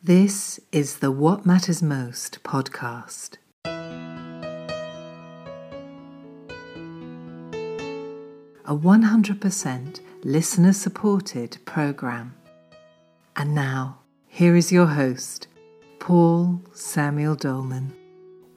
This is the What Matters Most podcast. A 100% listener supported program. And now, here is your host, Paul Samuel Dolman.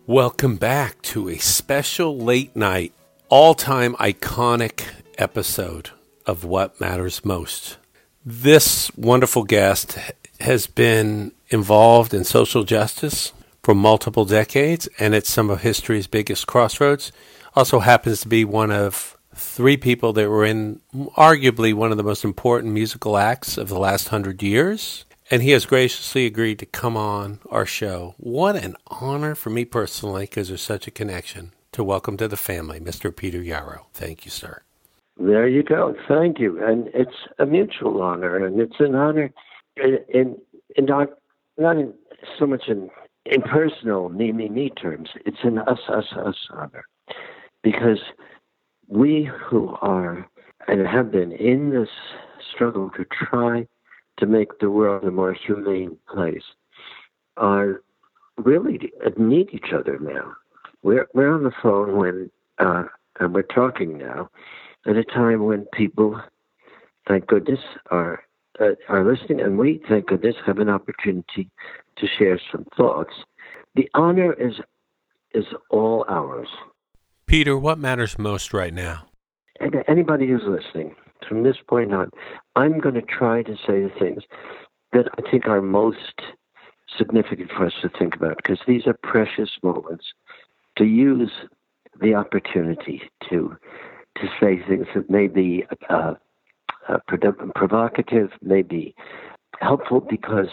Welcome back to a special late night, all time iconic episode of What Matters Most. This wonderful guest has been involved in social justice for multiple decades, and it's some of history's biggest crossroads. Also happens to be one of three people that were in arguably one of the most important musical acts of the last hundred years. And he has graciously agreed to come on our show. What an honor for me personally, because there's such a connection. To welcome to the family, Mr. Peter Yarrow. Thank you, sir. There you go. Thank you. And it's a mutual honor, and it's an honor in, in not, not in so much in impersonal me, me, me terms. It's in us, us, us honor. Because we who are and have been in this struggle to try to make the world a more humane place are really need each other now. We're we're on the phone when uh, and we're talking now at a time when people, thank goodness, are uh, are listening, and we, thank goodness, have an opportunity to share some thoughts. The honor is is all ours. Peter, what matters most right now? And anybody who's listening, from this point on, I'm going to try to say the things that I think are most significant for us to think about, because these are precious moments to use the opportunity to to say things that may be uh, uh, provocative, may be helpful because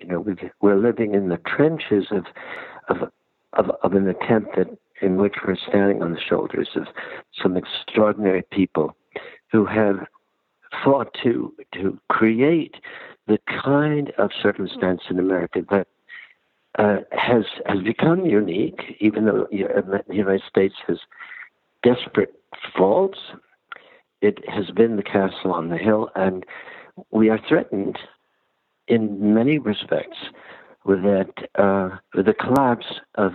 you know we are living in the trenches of, of of of an attempt that in which we're standing on the shoulders of some extraordinary people who have fought to to create the kind of circumstance in America that uh, has has become unique, even though the United States has desperate faults it has been the castle on the hill, and we are threatened in many respects with that uh, with the collapse of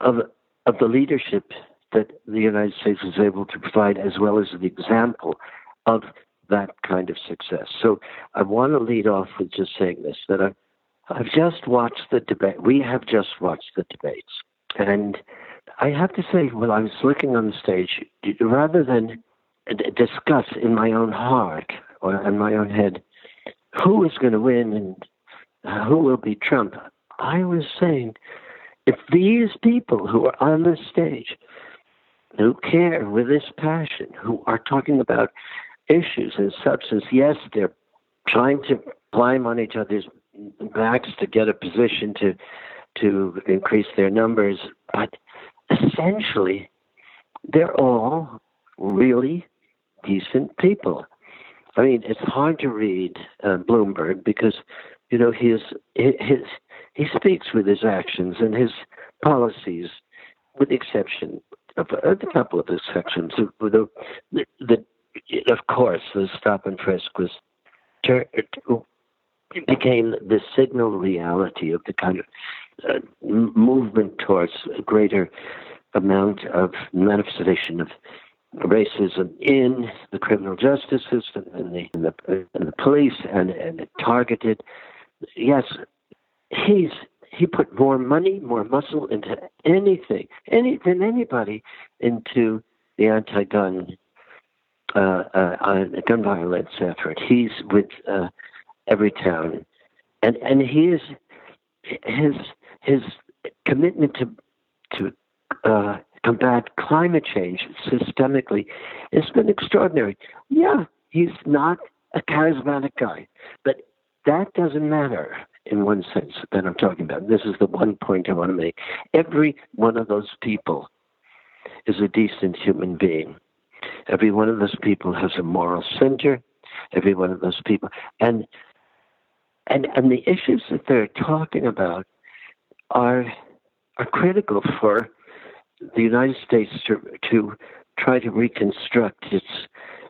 of of the leadership that the United States was able to provide, as well as the example of that kind of success. So I want to lead off with just saying this: that I, I've just watched the debate. We have just watched the debates, and I have to say, when I was looking on the stage, rather than discuss in my own heart or in my own head who is going to win and who will be Trump. I was saying, if these people who are on the stage, who care with this passion, who are talking about issues and substance, yes, they're trying to climb on each other's backs to get a position to to increase their numbers, but essentially, they're all really decent people. I mean, it's hard to read uh, Bloomberg because, you know, his his he speaks with his actions and his policies, with the exception of a couple of exceptions. The, the, the of course, the stop and frisk was became the signal reality of the kind of uh, movement towards a greater amount of manifestation of racism in the criminal justice system and the, and the, the police and, and it targeted. Yes, he's he put more money, more muscle into anything, any than anybody into the anti-gun uh, uh, gun violence effort. He's with uh, Everytown, and and he is his his commitment to to uh, combat climate change systemically has been extraordinary. Yeah, he's not a charismatic guy, but that doesn't matter in one sense that I'm talking about. This is the one point I want to make. Every one of those people is a decent human being. Every one of those people has a moral center. Every one of those people, and and and the issues that they're talking about are are critical for the United States to, to try to reconstruct its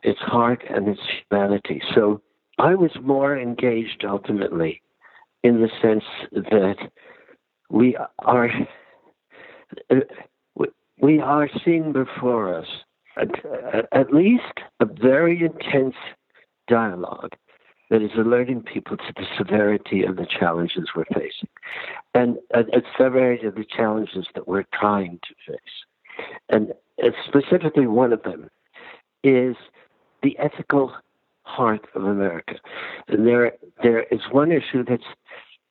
its heart and its humanity. So I was more engaged ultimately in the sense that we are uh, we are seeing before us at, at least a very intense dialogue that is alerting people to the severity of the challenges we're facing and the severity of the challenges that we're trying to face. And specifically, one of them is the ethical heart of America. And there, there is one issue that's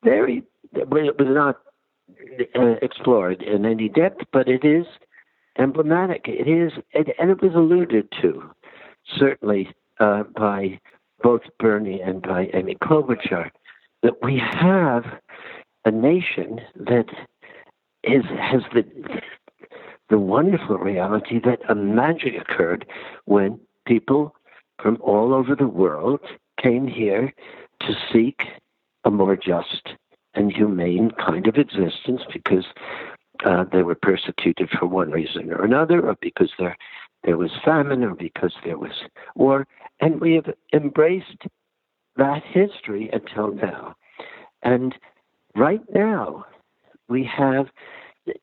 very, that was not uh, explored in any depth, but it is emblematic. It is, and it was alluded to, certainly uh, by both Bernie and by Amy Klobuchar, that we have a nation that is has the the wonderful reality that a magic occurred when people from all over the world came here to seek a more just and humane kind of existence because uh, they were persecuted for one reason or another, or because there there was famine, or because there was war, and we have embraced that history until now. And right now, we have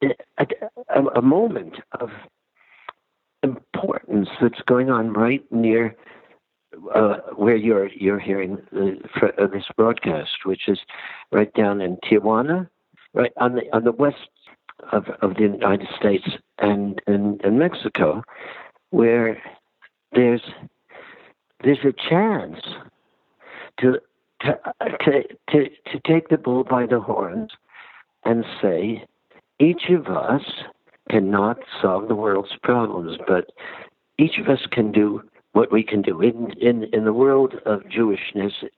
a, a, a moment of importance that's going on right near uh, where you're you're hearing the, uh, this broadcast, which is right down in Tijuana, right on the on the west of of the United States and and, and Mexico, where there's there's a chance to to, to to to take the bull by the horns and say each of us cannot solve the world's problems, but each of us can do what we can do. In in in the world of Jewishness, it's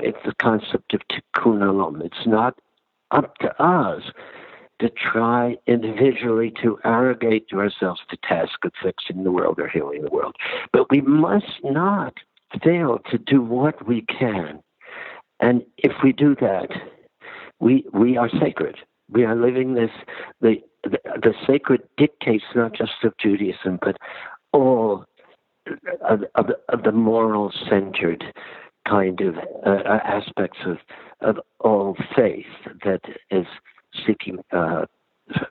it's the concept of tikkun olam. It's not up to us to try individually to arrogate to ourselves the task of fixing the world or healing the world. But we must not fail to do what we can. And if we do that, we we are sacred. We are living this the the, the sacred dictates not just of Judaism, but all of, of, of the moral centered kind of uh, aspects of of all faith that is seeking uh,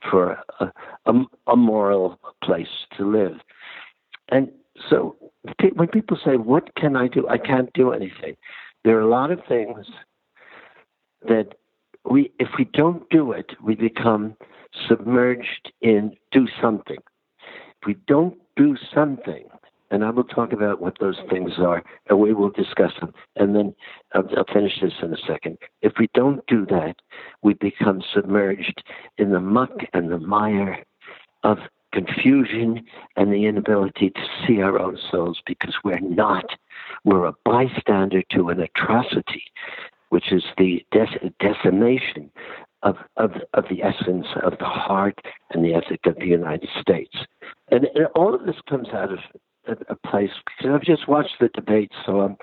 for a, a, a, moral place to live. And so when people say, What can I do? I can't do anything. There are a lot of things that we, if we don't do it, we become submerged in do something. If we don't do something, and I will talk about what those things are, and we will discuss them. And then I'll, I'll, finish this in a second. If we don't do that, we become submerged in the muck and the mire of confusion and the inability to see our own souls because we're not. We're a bystander to an atrocity, which is the decimation of, of, of the essence of the heart and the ethic of the United States. And, and all of this comes out of a, a place because I've just watched the debate, so I'm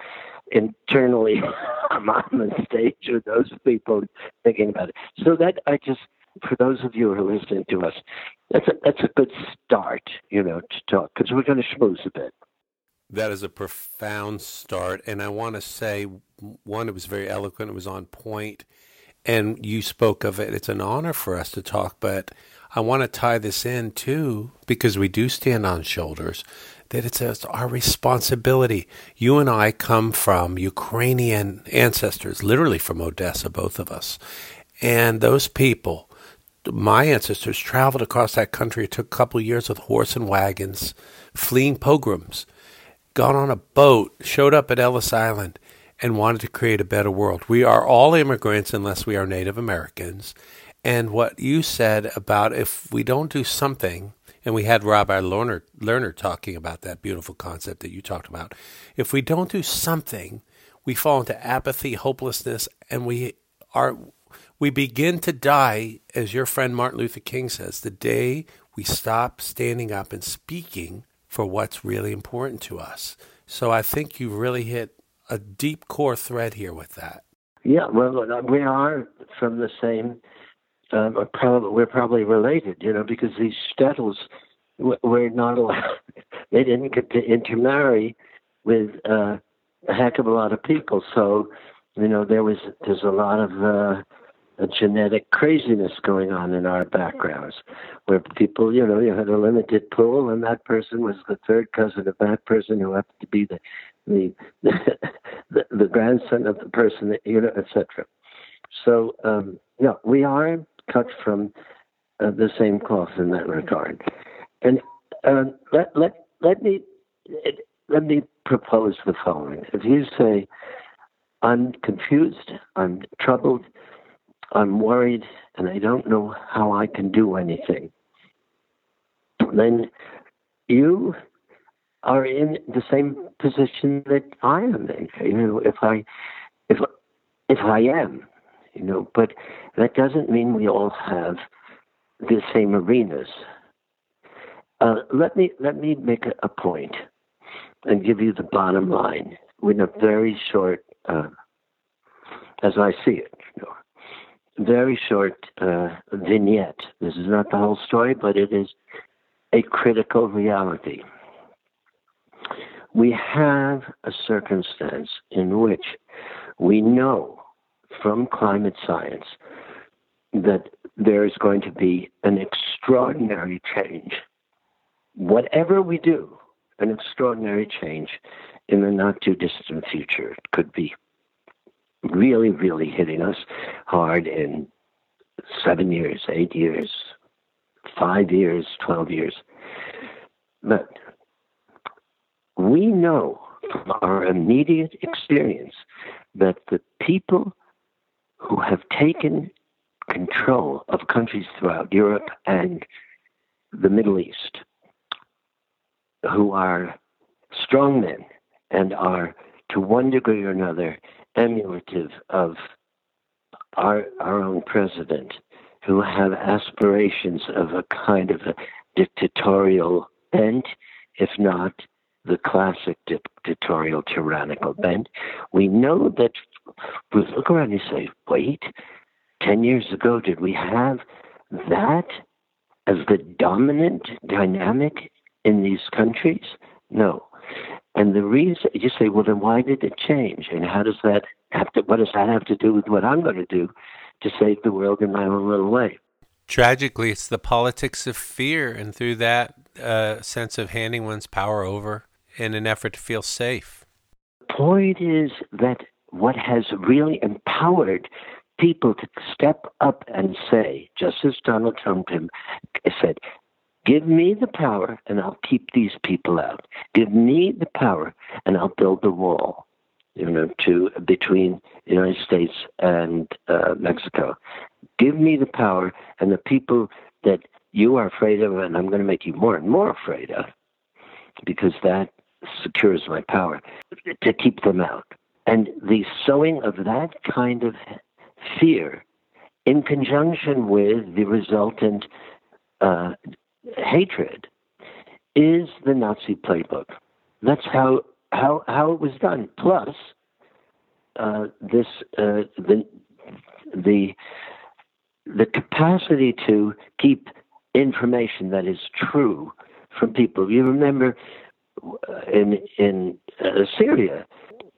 internally I'm on the stage with those people thinking about it. So that I just for those of you who are listening to us, that's a that's a good start, you know, to talk because we're going to schmooze a bit. That is a profound start, and I want to say one, it was very eloquent, it was on point, and you spoke of it. It's an honor for us to talk, but I want to tie this in too because we do stand on shoulders that it's our responsibility. You and I come from Ukrainian ancestors, literally from Odessa, both of us. And those people, my ancestors, traveled across that country. It took a couple of years with horse and wagons, fleeing pogroms, got on a boat, showed up at Ellis Island, and wanted to create a better world. We are all immigrants unless we are Native Americans. And what you said about if we don't do something, and we had Rabbi Lerner, Lerner talking about that beautiful concept that you talked about. If we don't do something, we fall into apathy, hopelessness, and we are we begin to die, as your friend Martin Luther King says, the day we stop standing up and speaking for what's really important to us. So I think you really hit a deep core thread here with that. Yeah, well, we are from the same um, probably we're probably related, you know, because these shtetls were not allowed. they didn't get to intermarry with uh, a heck of a lot of people. So You know, there was there's a lot of uh, a genetic craziness going on in our backgrounds, where people, you know, you had a limited pool, and that person was the third cousin of that person who happened to be the the the, the grandson of the person that you know, etc. So, um, yeah, we are cut from uh, the same cloth in that regard. And uh, let let let me let me propose the following: If you say, "I'm confused, I'm troubled, I'm worried, and I don't know how I can do anything," then you are in the same position that I am in. You know, if I if if I am, you know, but that doesn't mean we all have the same arenas. Uh, let me let me make a, point and give you the bottom line in a very short, uh, as I see it, you know, very short uh, vignette. This is not the whole story, but it is a critical reality. We have a circumstance in which we know from climate science that there is going to be an extraordinary change. Whatever we do, an extraordinary change in the not too distant future. It could be really, really hitting us hard in seven years, eight years, five years, 12 years. But we know from our immediate experience that the people who have taken control of countries throughout Europe and the Middle East, who are strong men and are, to one degree or another, emulative of our, our own president, who have aspirations of a kind of a dictatorial bent, if not the classic dictatorial tyrannical bent. We know that we look around and say, wait, 10 years ago, did we have that as the dominant dynamic in these countries? No. And the reason you say, well, then why did it change? And how does that have to? What does that have to do with what I'm going to do to save the world in my own little way? Tragically, it's the politics of fear, and through that uh, sense of handing one's power over in an effort to feel safe. The point is that what has really empowered people to step up and say, just as Donald Trump said, give me the power and I'll keep these people out. Give me the power and I'll build the wall, you know, to between the United States and uh, Mexico. Give me the power and the people that you are afraid of, and I'm going to make you more and more afraid of, because that secures my power to keep them out. And the sowing of that kind of fear in conjunction with the resultant uh, hatred is the Nazi playbook. That's how how how it was done. Plus, uh, this uh, the the the capacity to keep information that is true from people. You remember uh, in in uh,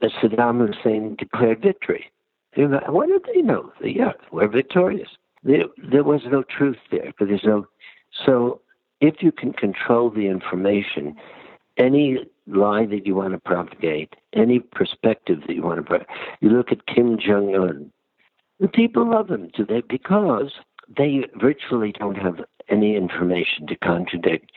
Syria, Saddam Hussein declared victory. What did they know? Yeah, we're victorious. There, there was no truth there, but there's no. So, if you can control the information, any lie that you want to propagate, any perspective that you want to, pro- you look at Kim Jong Un. The people love him today because they virtually don't have any information to contradict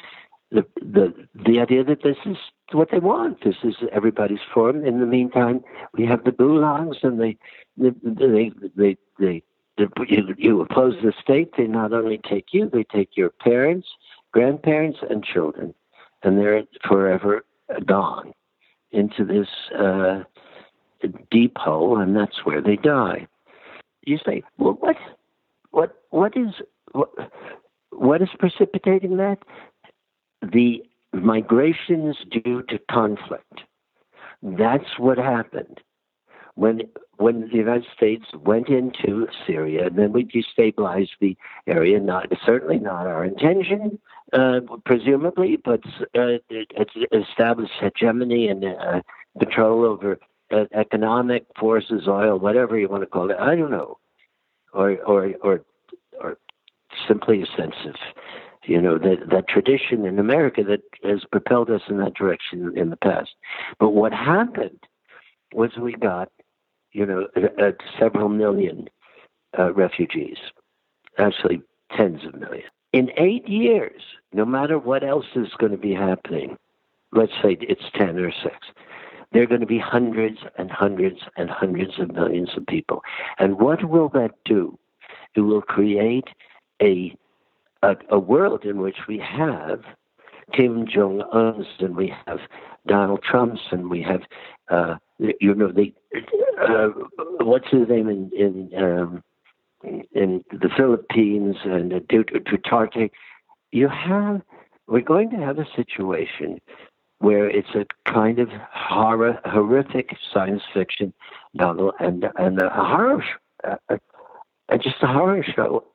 the the the idea that this is what they want. This is everybody's form. In the meantime, we have the gulags and they they they they, they, they you, you oppose the state. They not only take you, they take your parents, grandparents, and children, and they're forever gone into this uh, deep hole, and that's where they die. You say, well, what, what, what is, what, what is precipitating that? The migrations due to conflict. That's what happened when when the United States went into Syria, and then we destabilized the area. Not certainly not our intention, uh, presumably, but uh, it, it established hegemony and uh, control over uh, economic forces, oil, whatever you want to call it. I don't know, or or or or simply a sense of you know that that tradition in America that has propelled us in that direction in the past. But what happened was we got you know several million uh, refugees, actually tens of millions. In eight years, no matter what else is going to be happening, let's say it's 10 or 6, there are going to be hundreds and hundreds and hundreds of millions of people. And what will that do? It will create a, a, a world in which we have Kim Jong Un's and we have Donald Trump's and we have, uh, you know, the uh, what's his name in in um, in the Philippines and Duterte. You have we're going to have a situation where it's a kind of horror, horrific science fiction novel and and a horror, uh, uh, just a horror show uh, uh,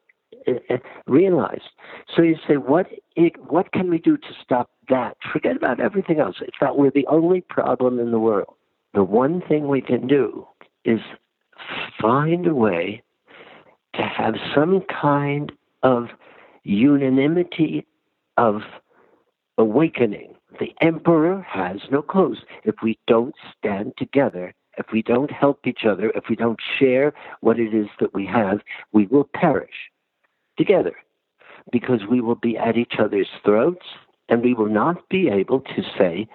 Eh, realized. So you say, what it, what can we do to stop that? Forget about everything else. It's that we're the only problem in the world. The one thing we can do is find a way to have some kind of unanimity of awakening the emperor has no clothes. If we don't stand together, if we don't help each other, if we don't share what it is that we have, we will perish together because we will be at each other's throats and we will not be able to say,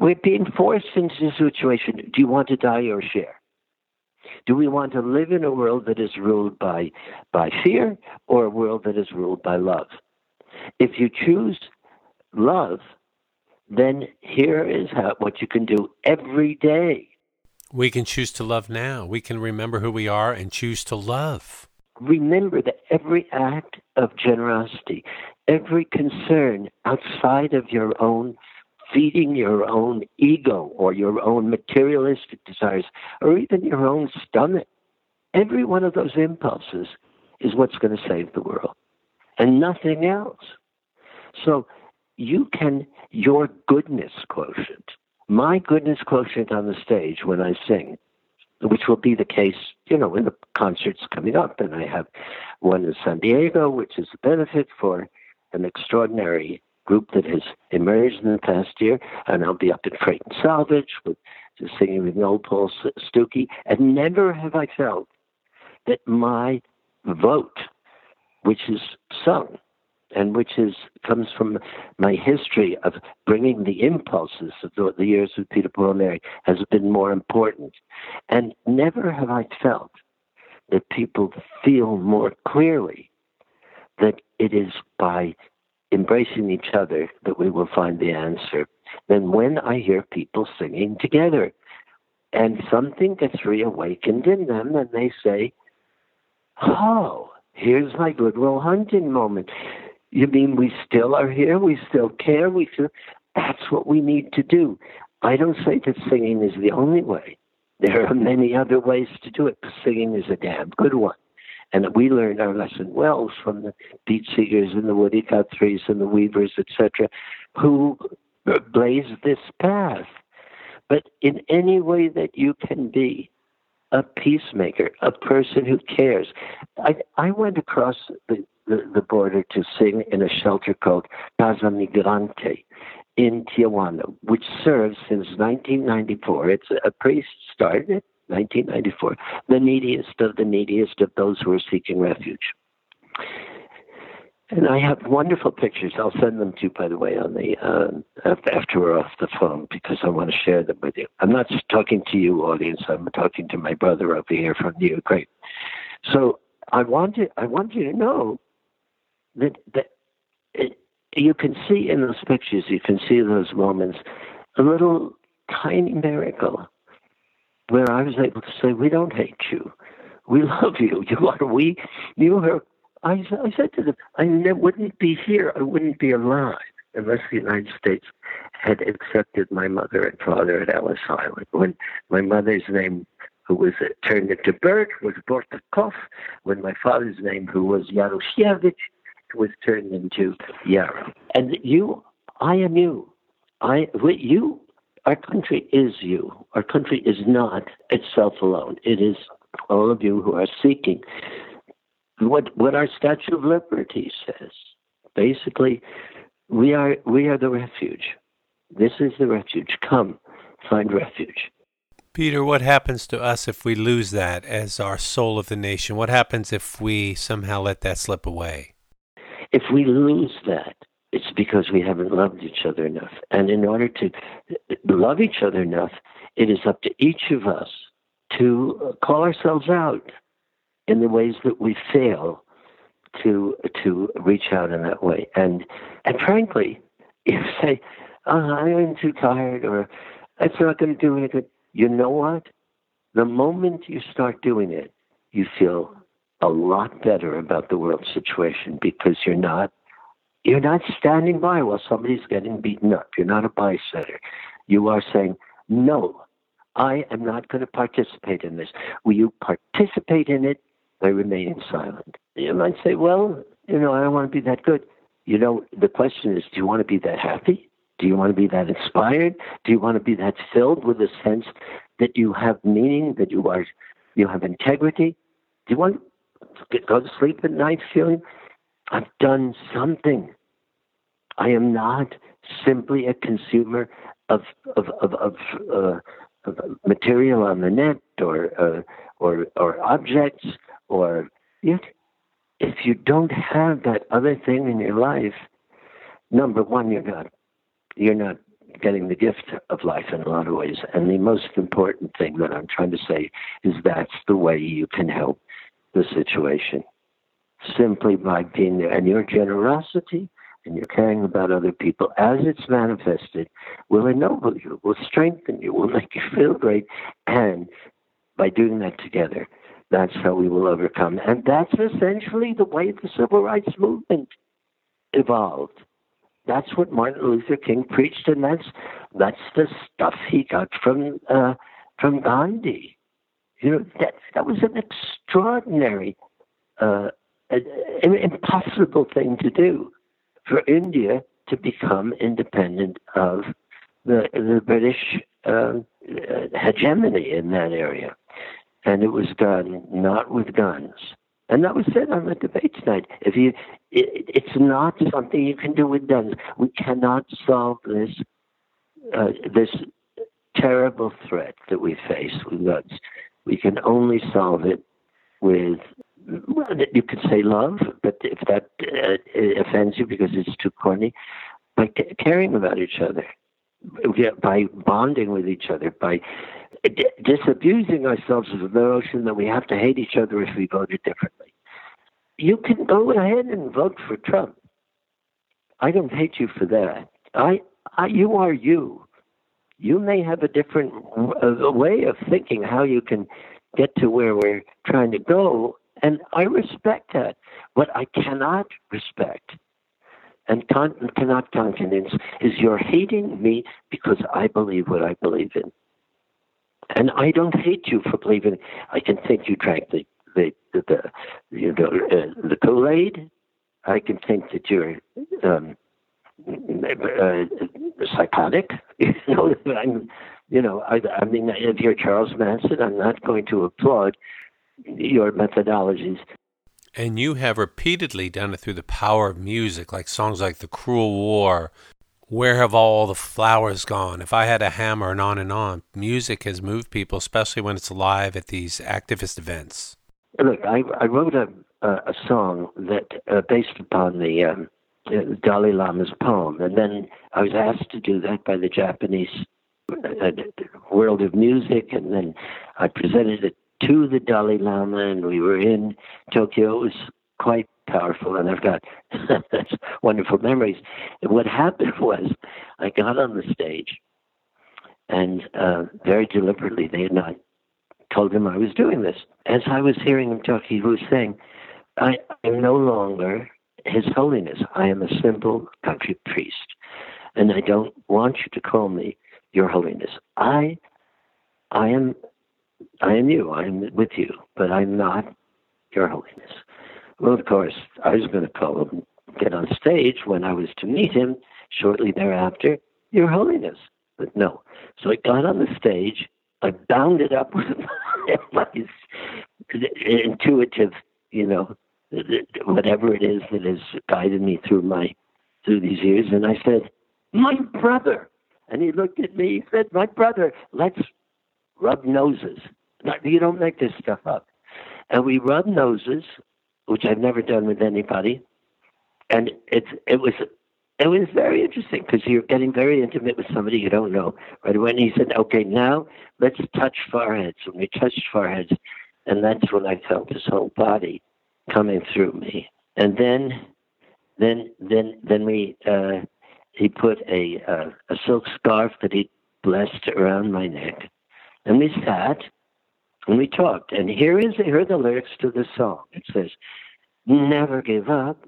we're being forced into a situation. Do you want to die or share? Do we want to live in a world that is ruled by, by fear or a world that is ruled by love? If you choose love, then here is how, what you can do every day. We can choose to love now. We can remember who we are and choose to love. Remember that every act of generosity, every concern outside of your own feeding your own ego or your own materialistic desires or even your own stomach, every one of those impulses is what's going to save the world and nothing else. So you can, your goodness quotient, my goodness quotient on the stage when I sing, which will be the case, you know, in the concerts coming up. And I have one in San Diego, which is a benefit for an extraordinary group that has emerged in the past year. And I'll be up in Freight and Salvage with just singing with Noel Paul Stookey. And never have I felt that my vote, which is sung, and which is comes from my history of bringing the impulses of the, the years with Peter Paul and Mary has been more important. And never have I felt that people feel more clearly that it is by embracing each other that we will find the answer than when I hear people singing together. And something gets reawakened in them, and they say, Oh, here's my goodwill hunting moment. You mean we still are here? We still care? We still, that's what we need to do. I don't say that singing is the only way. There are many other ways to do it, but singing is a damn good one. And we learned our lesson well from the Pete Seegers and the Woody Guthrie's and the Weavers, etc., who blazed this path. But in any way that you can be a peacemaker, a person who cares. I, I went across the the, border to sing in a shelter called Casa Migrante in Tijuana, which serves since 1994. It's a priest started it, 1994, the neediest of the neediest of those who are seeking refuge. And I have wonderful pictures. I'll send them to you, by the way, on the uh, after we're off the phone because I want to share them with you. I'm not talking to you, audience. I'm talking to my brother over here from the Ukraine. So I want you, I want you to know that, that it, you can see in those pictures, you can see those moments, a little tiny miracle where I was able to say, "We don't hate you, we love you. You are we. You are." I, I said to them, "I wouldn't be here. I wouldn't be alive." unless the United States had accepted my mother and father at Ellis Island. When my mother's name, who was uh, turned into Bert, was Bortakov, when my father's name, who was Yaroshevich, was turned into Yarrow. And you, I am you. I, you Our country is you. Our country is not itself alone. It is all of you who are seeking what what our Statue of Liberty says. Basically, we are we are the refuge. This is the refuge. Come, find refuge. Peter, what happens to us if we lose that as our soul of the nation? What happens if we somehow let that slip away? If we lose that, it's because we haven't loved each other enough. And in order to love each other enough, it is up to each of us to call ourselves out in the ways that we fail to to reach out in that way. And and frankly, if you say, oh, I'm too tired or it's not going to do anything. You know what? The moment you start doing it, you feel a lot better about the world situation because you're not you're not standing by while somebody's getting beaten up. You're not a bystander. You are saying, no, I am not going to participate in this. Will you participate in it by remaining silent? You might say, well, you know, I don't want to be that good. You know, the question is, do you want to be that happy? Do you want to be that inspired? Do you want to be that filled with a sense that you have meaning, that you are, you have integrity? Do you want to go to sleep at night feeling I've done something. I am not simply a consumer of of of, of, uh, of material on the net or uh, or or objects or if you don't have that other thing in your life, number one, you're not you're not getting the gift of life in a lot of ways. And the most important thing that I'm trying to say is that's the way you can help the situation simply by being there. And your generosity and your caring about other people as it's manifested will ennoble you, will strengthen you, will make you feel great. And by doing that together, that's how we will overcome. And that's essentially the way the civil rights movement evolved. That's what Martin Luther King preached, and that's that's the stuff he got from uh, from Gandhi. You know that that was an extraordinary uh, an impossible thing to do for India to become independent of the, the British uh, hegemony in that area. And it was done not with guns. And that was said on the debate tonight. If you, it, it's not something you can do with guns. We cannot solve this uh, this terrible threat that we face with guns. We can only solve it with well, you could say love, but if that uh, offends you because it's too corny, by t- caring about each other, by bonding with each other, by d- disabusing ourselves of the notion that we have to hate each other if we voted differently. You can go ahead and vote for Trump. I don't hate you for that. I, I you are you. You may have a different uh, way of thinking how you can get to where we're trying to go, and I respect that. What I cannot respect and con- cannot countenance is your hating me because I believe what I believe in. And I don't hate you for believing. I can think you drank the the the, the you know uh, the Kool Aid. I can think that you're um, uh, psychotic. You know, I'm, you know, I, I mean, if you're Charles Manson, I'm not going to applaud your methodologies. And you have repeatedly done it through the power of music, like songs like The Cruel War, Where Have All the Flowers Gone, If I Had a Hammer, and on and on. Music has moved people, especially when it's live at these activist events. Look, I, I wrote a, a, song that uh, based upon the um, Dalai Lama's poem, and then I was asked to do that by the Japanese uh, world of music, and then I presented it to the Dalai Lama, and we were in Tokyo. It was quite powerful, and I've got wonderful memories. And what happened was, I got on the stage, and uh, very deliberately, they had not told him I was doing this. As I was hearing him talk, he was saying, I am no longer His Holiness. I am a simple country priest, and I don't want you to call me Your Holiness. I, I am I am you. I am with you, but I'm not Your Holiness. Well, of course, I was going to call him, get on stage when I was to meet him shortly thereafter, Your Holiness. But no. So I got on the stage. I bounded up with my intuitive, you know, whatever it is that has guided me through my through these years, and I said, "My brother." And he looked at me. He said, "My brother, let's rub noses. You don't make this stuff up." And we rubbed noses, which I've never done with anybody. And it's it was it was very interesting because you're getting very intimate with somebody you don't know. Right when he said, "Okay, now let's touch foreheads," and we touched foreheads, and that's when I felt his whole body coming through me. And then, then, then, then we uh, he put a uh, a silk scarf that he blessed around my neck, and we sat and we talked. And here is here are the lyrics to the song. It says, "Never give up,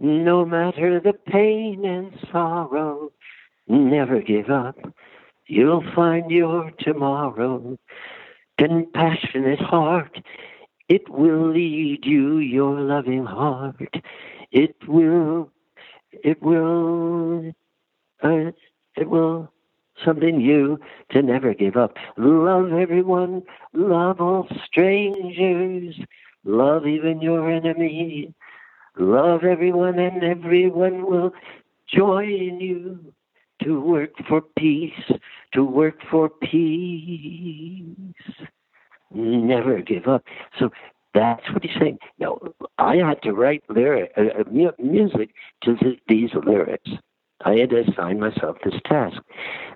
no matter the pain and sorrow. Never give up, you'll find your tomorrow." Compassionate heart, it will lead you, your loving heart. It will, it will, uh, it will something you to never give up. Love everyone, love all strangers, love even your enemy. Love everyone, and everyone will join you to work for peace, to work for peace never give up. So that's what he's saying. Now, I had to write lyric, uh, uh music to th- these lyrics. I had assigned myself this task.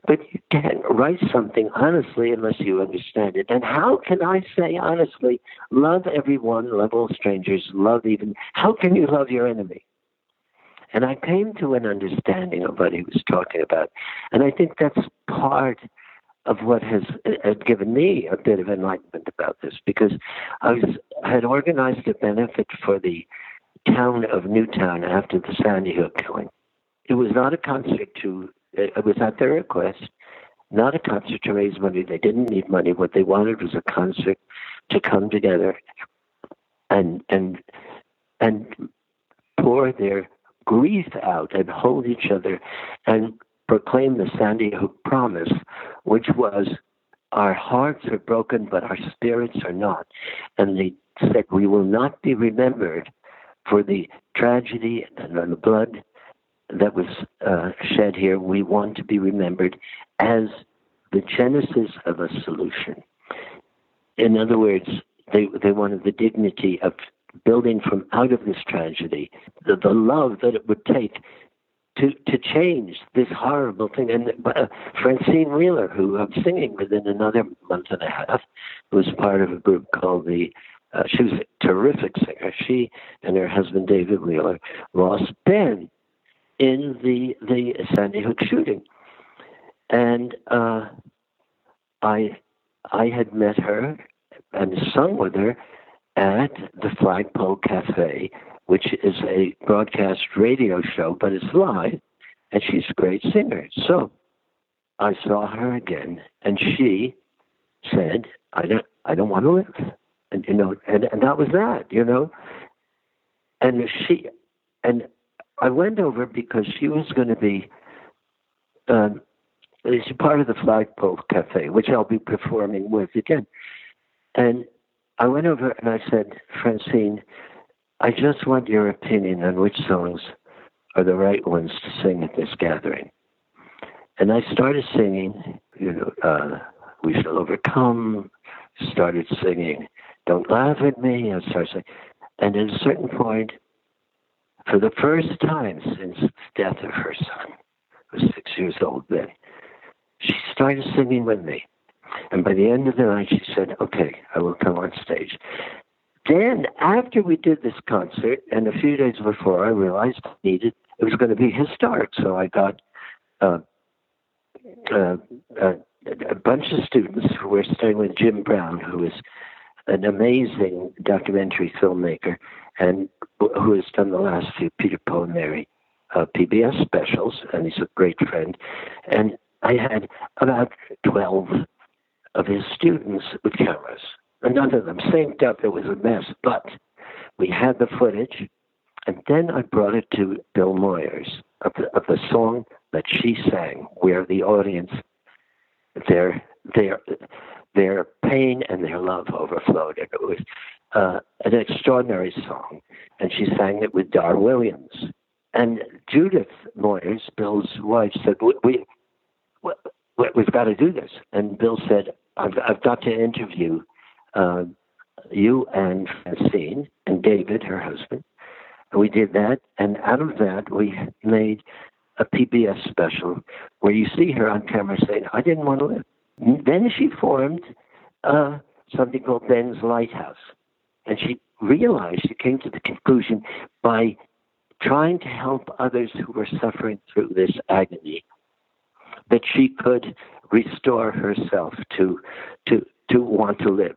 But you can't write something honestly unless you understand it. And how can I say honestly, love everyone, love all strangers, love even, how can you love your enemy? And I came to an understanding of what he was talking about. And I think that's part of what has, has given me a bit of enlightenment about this because I was had organized a benefit for the town of Newtown after the Sandy Hook killing. It was not a concert to it was at their request, not a concert to raise money. They didn't need money. What they wanted was a concert to come together and and and pour their grief out and hold each other and proclaim the Sandy Hook promise, which was our hearts are broken, but our spirits are not. And they said, We will not be remembered for the tragedy and the blood that was uh, shed here. We want to be remembered as the genesis of a solution. In other words, they, they wanted the dignity of building from out of this tragedy, the, the love that it would take to to change this horrible thing. And uh, Francine Wheeler, who I'm singing with in another month and a half, was part of a group called the. Uh, she was a terrific singer. She and her husband David Wheeler lost Ben in the the Sandy Hook shooting, and uh, I I had met her and sung with her at the Flagpole Cafe which is a broadcast radio show, but it's live, and she's a great singer. So I saw her again, and she said, "I don't, I don't want to live," and you know, and, and that was that, you know. And she, and I went over because she was going to be. Um, she's part of the Flagpole Cafe, which I'll be performing with again. And I went over and I said, Francine, I just want your opinion on which songs are the right ones to sing at this gathering. And I started singing, you know, uh, We Shall Overcome, started singing, Don't Laugh at Me, I started singing. And at a certain point, for the first time since the death of her son, who was six years old then, she started singing with me. And by the end of the night, she said, Okay, I will come on stage. Then, after we did this concert, and a few days before, I realized I needed it was going to be historic. So I got uh, uh, uh, a bunch of students who were staying with Jim Brown, who is an amazing documentary filmmaker and who has done the last few Peter Paul and Mary uh, PBS specials, and he's a great friend. And I had about 12 of his students with cameras none of them synced up. It was a mess, but we had the footage, and then I brought it to Bill Moyers of the, of the song that she sang, where the audience, their their their pain and their love overflowed. It was uh, an extraordinary song, and she sang it with Dar Williams. And Judith Moyers, Bill's wife, said, "We, we, we we've got to do this." And Bill said, "I've I've got to interview uh, you and Francine and David, her husband." And we did that, and out of that, we made a PBS special where you see her on camera saying, "I didn't want to live." Then she formed uh, something called Ben's Lighthouse, and she realized she came to the conclusion by trying to help others who were suffering through this agony that she could restore herself to to to want to live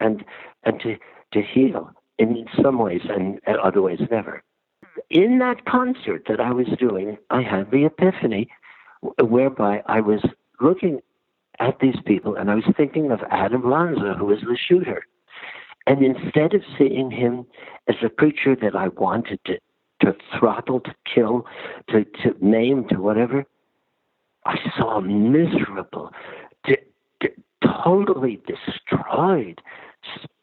and and to to heal in some ways and other ways never. In that concert that I was doing, I had the epiphany whereby I was looking at these people and I was thinking of Adam Lanza, who was the shooter. And instead of seeing him as a preacher that I wanted to, to throttle, to kill, to, to maim, to whatever, I saw a miserable, totally destroyed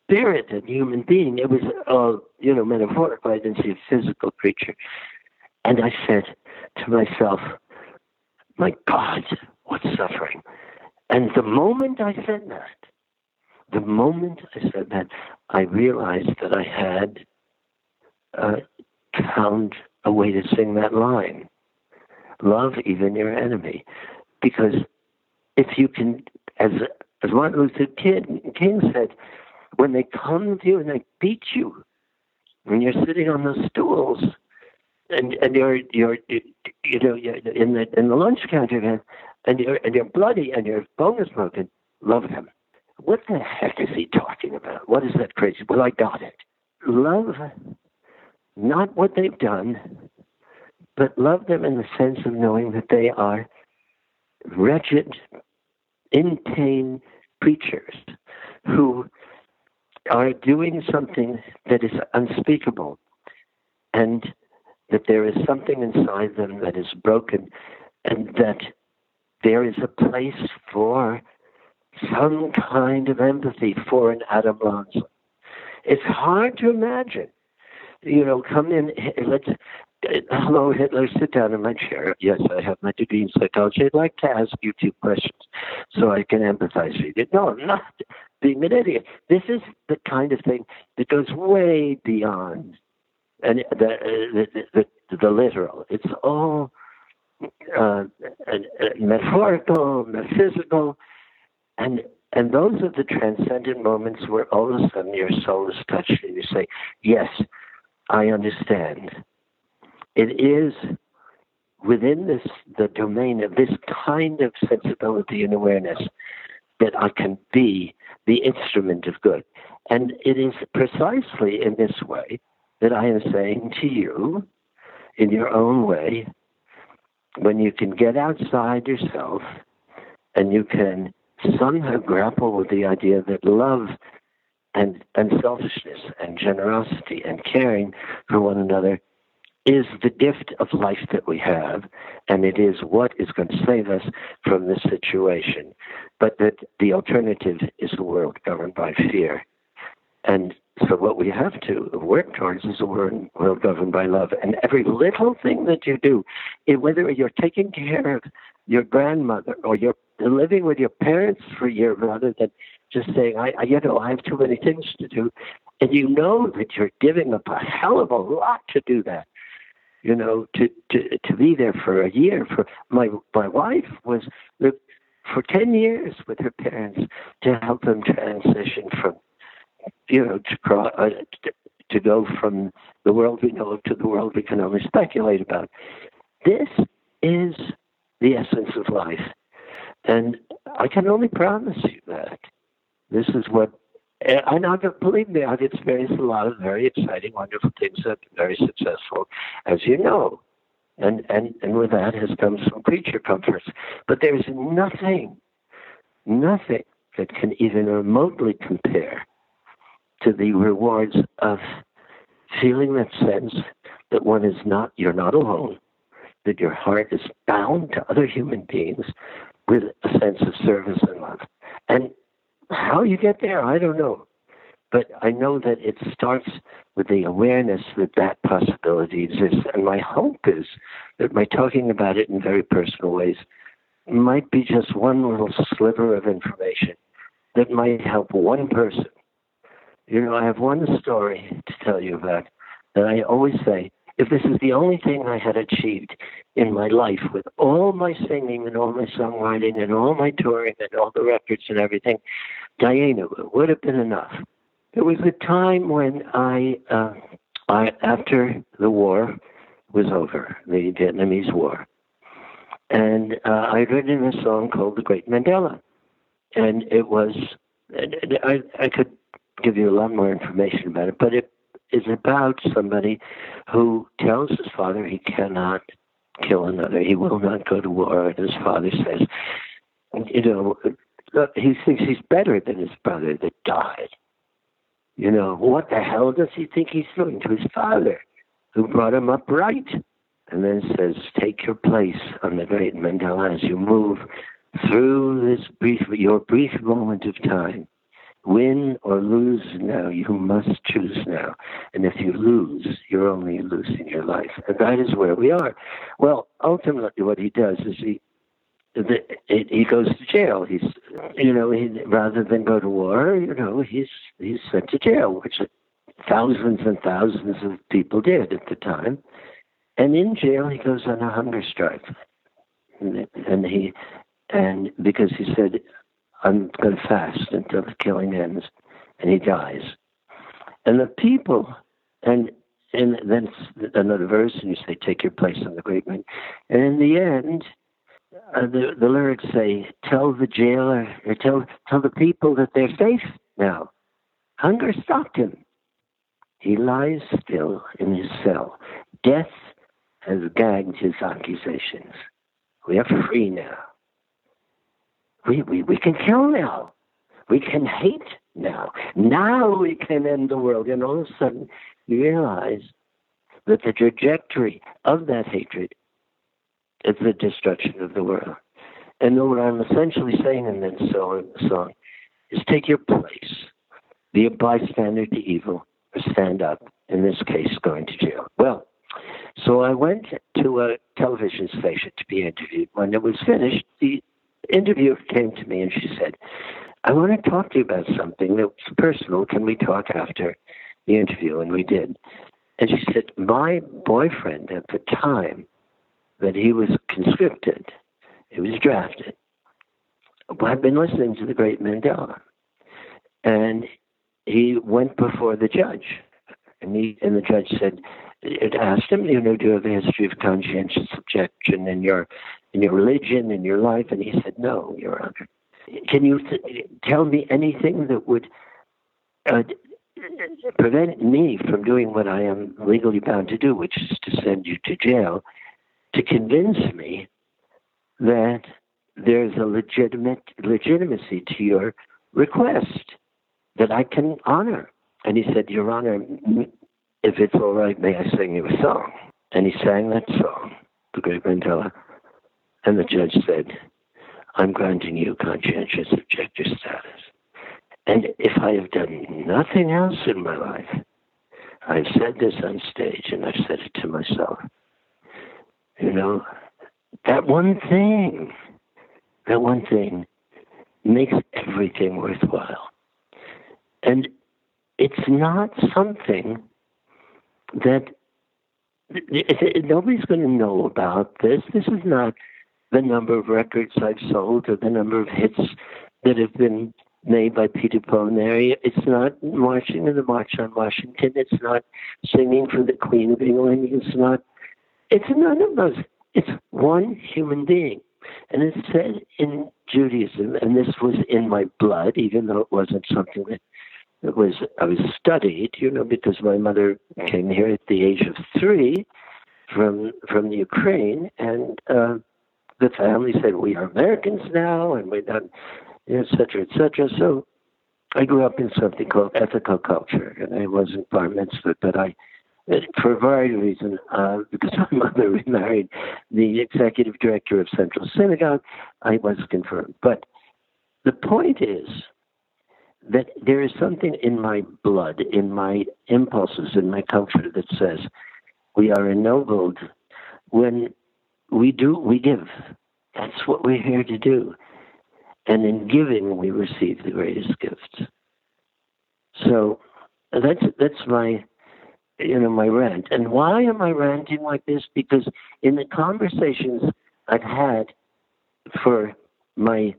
spirit and human being. It was, uh, you know, metaphorical. I didn't see a physical creature. And I said to myself, my God, what suffering. And the moment I said that, the moment I said that, I realized that I had uh, found a way to sing that line love even your enemy. Because if you can, as, as Martin Luther King said, when they come to you and they beat you, when you're sitting on those stools, and and you're you're you know you're in the in the lunch counter and you're and you're bloody and your bone is broken, love them. What the heck is he talking about? What is that crazy? Well, I got it. Love not what they've done, but love them in the sense of knowing that they are wretched, in pain creatures who are doing something that is unspeakable and that there is something inside them that is broken and that there is a place for some kind of empathy for an Adam Lanza. It's hard to imagine. You know, come in, let's, uh, hello, Hitler, sit down in my chair. Yes, I have my degree in psychology. I'd like to ask you two questions so I can empathize with you. No, I'm not being an idiot. This is the kind of thing that goes way beyond and the, the, the, the literal. It's all uh, metaphorical, metaphysical, and and those are the transcendent moments where all of a sudden your soul is touched and you say, "Yes, I understand." It is within this the domain of this kind of sensibility and awareness that I can be the instrument of good. And it is precisely in this way that I am saying to you, in your own way, when you can get outside yourself and you can somehow grapple with the idea that love and unselfishness and generosity and caring for one another is the gift of life that we have, and it is what is going to save us from this situation. But that the alternative is a world governed by fear. And so what we have to work towards is a world, world governed by love. And every little thing that you do, eh, whether you're taking care of your grandmother or you're living with your parents for a year rather than just saying, I, I you know, I have too many things to do. And you know that you're giving up a hell of a lot to do that you know, to, to, to be there for a year. For my, my wife was for 10 years with her parents to help them transition from, you know, to, uh, to, to go from the world we know to the world we can only speculate about. This is the essence of life. And I can only promise you that. This is what Uh, and I believe me, I've experienced a lot of very exciting, wonderful things that are very successful, as you know. And, and, and with that has come some creature comforts. But there's nothing, nothing that can even remotely compare to the rewards of feeling that sense that one is not, you're not alone, that your heart is bound to other human beings with a sense of service and love. And how you get there, I don't know. But I know that it starts with the awareness that that possibility exists. And my hope is that by talking about it in very personal ways might be just one little sliver of information that might help one person. You know, I have one story to tell you about that I always say if this is the only thing I had achieved in my life with all my singing and all my songwriting and all my touring and all the records and everything, Dayenu would have been enough. It was a time when I, uh, I after the war was over, the Vietnamese War, and uh, I'd written a song called "The Great Mandala," and it was. I, I could give you a lot more information about it, but it is about somebody who tells his father he cannot kill another. He will not go to war. And his father says, you know, he thinks he's better than his brother that died. You know, what the hell does he think he's doing to his father, who brought him up right? And then says, take your place on the great Mandala as you move through this brief, your brief moment of time win or lose now. You must choose now. And if you lose, you're only losing your life. And that is where we are. Well, ultimately, what he does is he he goes to jail. He's, you know, he, rather than go to war, you know, he's he's sent to jail, which thousands and thousands of people did at the time. And in jail, he goes on a hunger strike, and, and he, and because he said, I'm going to fast until the killing ends, and he dies. And the people, and and then another verse, and you say, "Take your place on the great man." And in the end, uh, the the lyrics say, "Tell the jailer, or tell tell the people that they're safe now." Hunger stopped him. He lies still in his cell. Death has gagged his accusations. We are free now. We, we, we can kill now. We can hate now. Now we can end the world. And all of a sudden, you realize that the trajectory of that hatred is the destruction of the world. And what I'm essentially saying in that song is take your place, be a bystander to evil, or stand up, in this case, going to jail. Well, so I went to a television station to be interviewed. When it was finished, the interviewer came to me and she said, I want to talk to you about something that's personal. Can we talk after the interview? And we did. And she said, My boyfriend at the time that he was conscripted, he was drafted, had been listening to the great Mandala. And he went before the judge. And, he, and the judge said, it asked him, you know, do you have a history of conscientious objection in your your religion, in your life? And he said, no, Your Honor. Can you th- tell me anything that would uh, prevent me from doing what I am legally bound to do, which is to send you to jail, to convince me that there's a legitimate legitimacy to your request that I can honor? And he said, Your Honor, if it's all right, may I sing you a song? And he sang that song, The Great Mandala. And the judge said, I'm granting you conscientious objector status. And if I have done nothing else in my life, I've said this on stage and I've said it to myself. You know, that one thing, that one thing makes everything worthwhile. And it's not something that nobody's going to know about this. This is not the number of records I've sold or the number of hits that have been made by Peter, Paul, and Mary. It's not marching in the March on Washington. It's not singing for the Queen of England. It's not. It's none of those. It's one human being. And it's said in Judaism, and this was in my blood, even though it wasn't something that it was I was studied, you know, because my mother came here at the age of three from from the Ukraine, and uh, the family said we are Americans now, and we're not, etc. cetera, et cetera. So I grew up in something called ethical culture, and I wasn't bar mitzvah, but I for a variety of reasons, uh, because my mother remarried the executive director of Central Synagogue, I was confirmed. But the point is that there is something in my blood, in my impulses, in my culture that says we are ennobled when we do, we give. That's what we're here to do. And in giving, we receive the greatest gifts. So that's that's my you know my rant. And why am I ranting like this? Because in the conversations I've had for my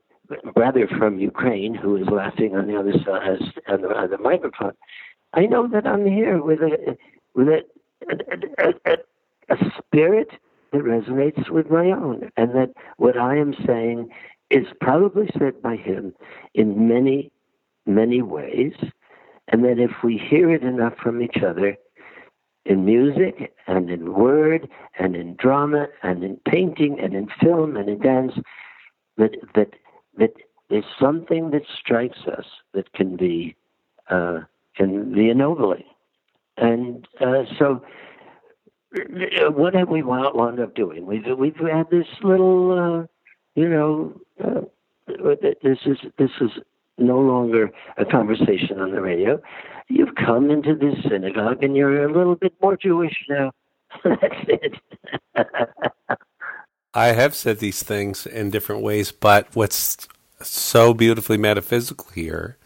brother from Ukraine, who is laughing on the other side on the, on the microphone, I know that I'm here with a with a a, a, a spirit that resonates with my own, and that what I am saying is probably said by him in many, many ways, and that if we hear it enough from each other, in music and in word and in drama and in painting and in film and in dance, that that that there's something that strikes us that can be uh, can be ennobling, and uh, so what have we wound up doing? We've we've had this little, uh, you know, uh, this is this is no longer a conversation on the radio. You've come into this synagogue and you're a little bit more Jewish now. That's it. I have said these things in different ways, but what's so beautifully metaphysical here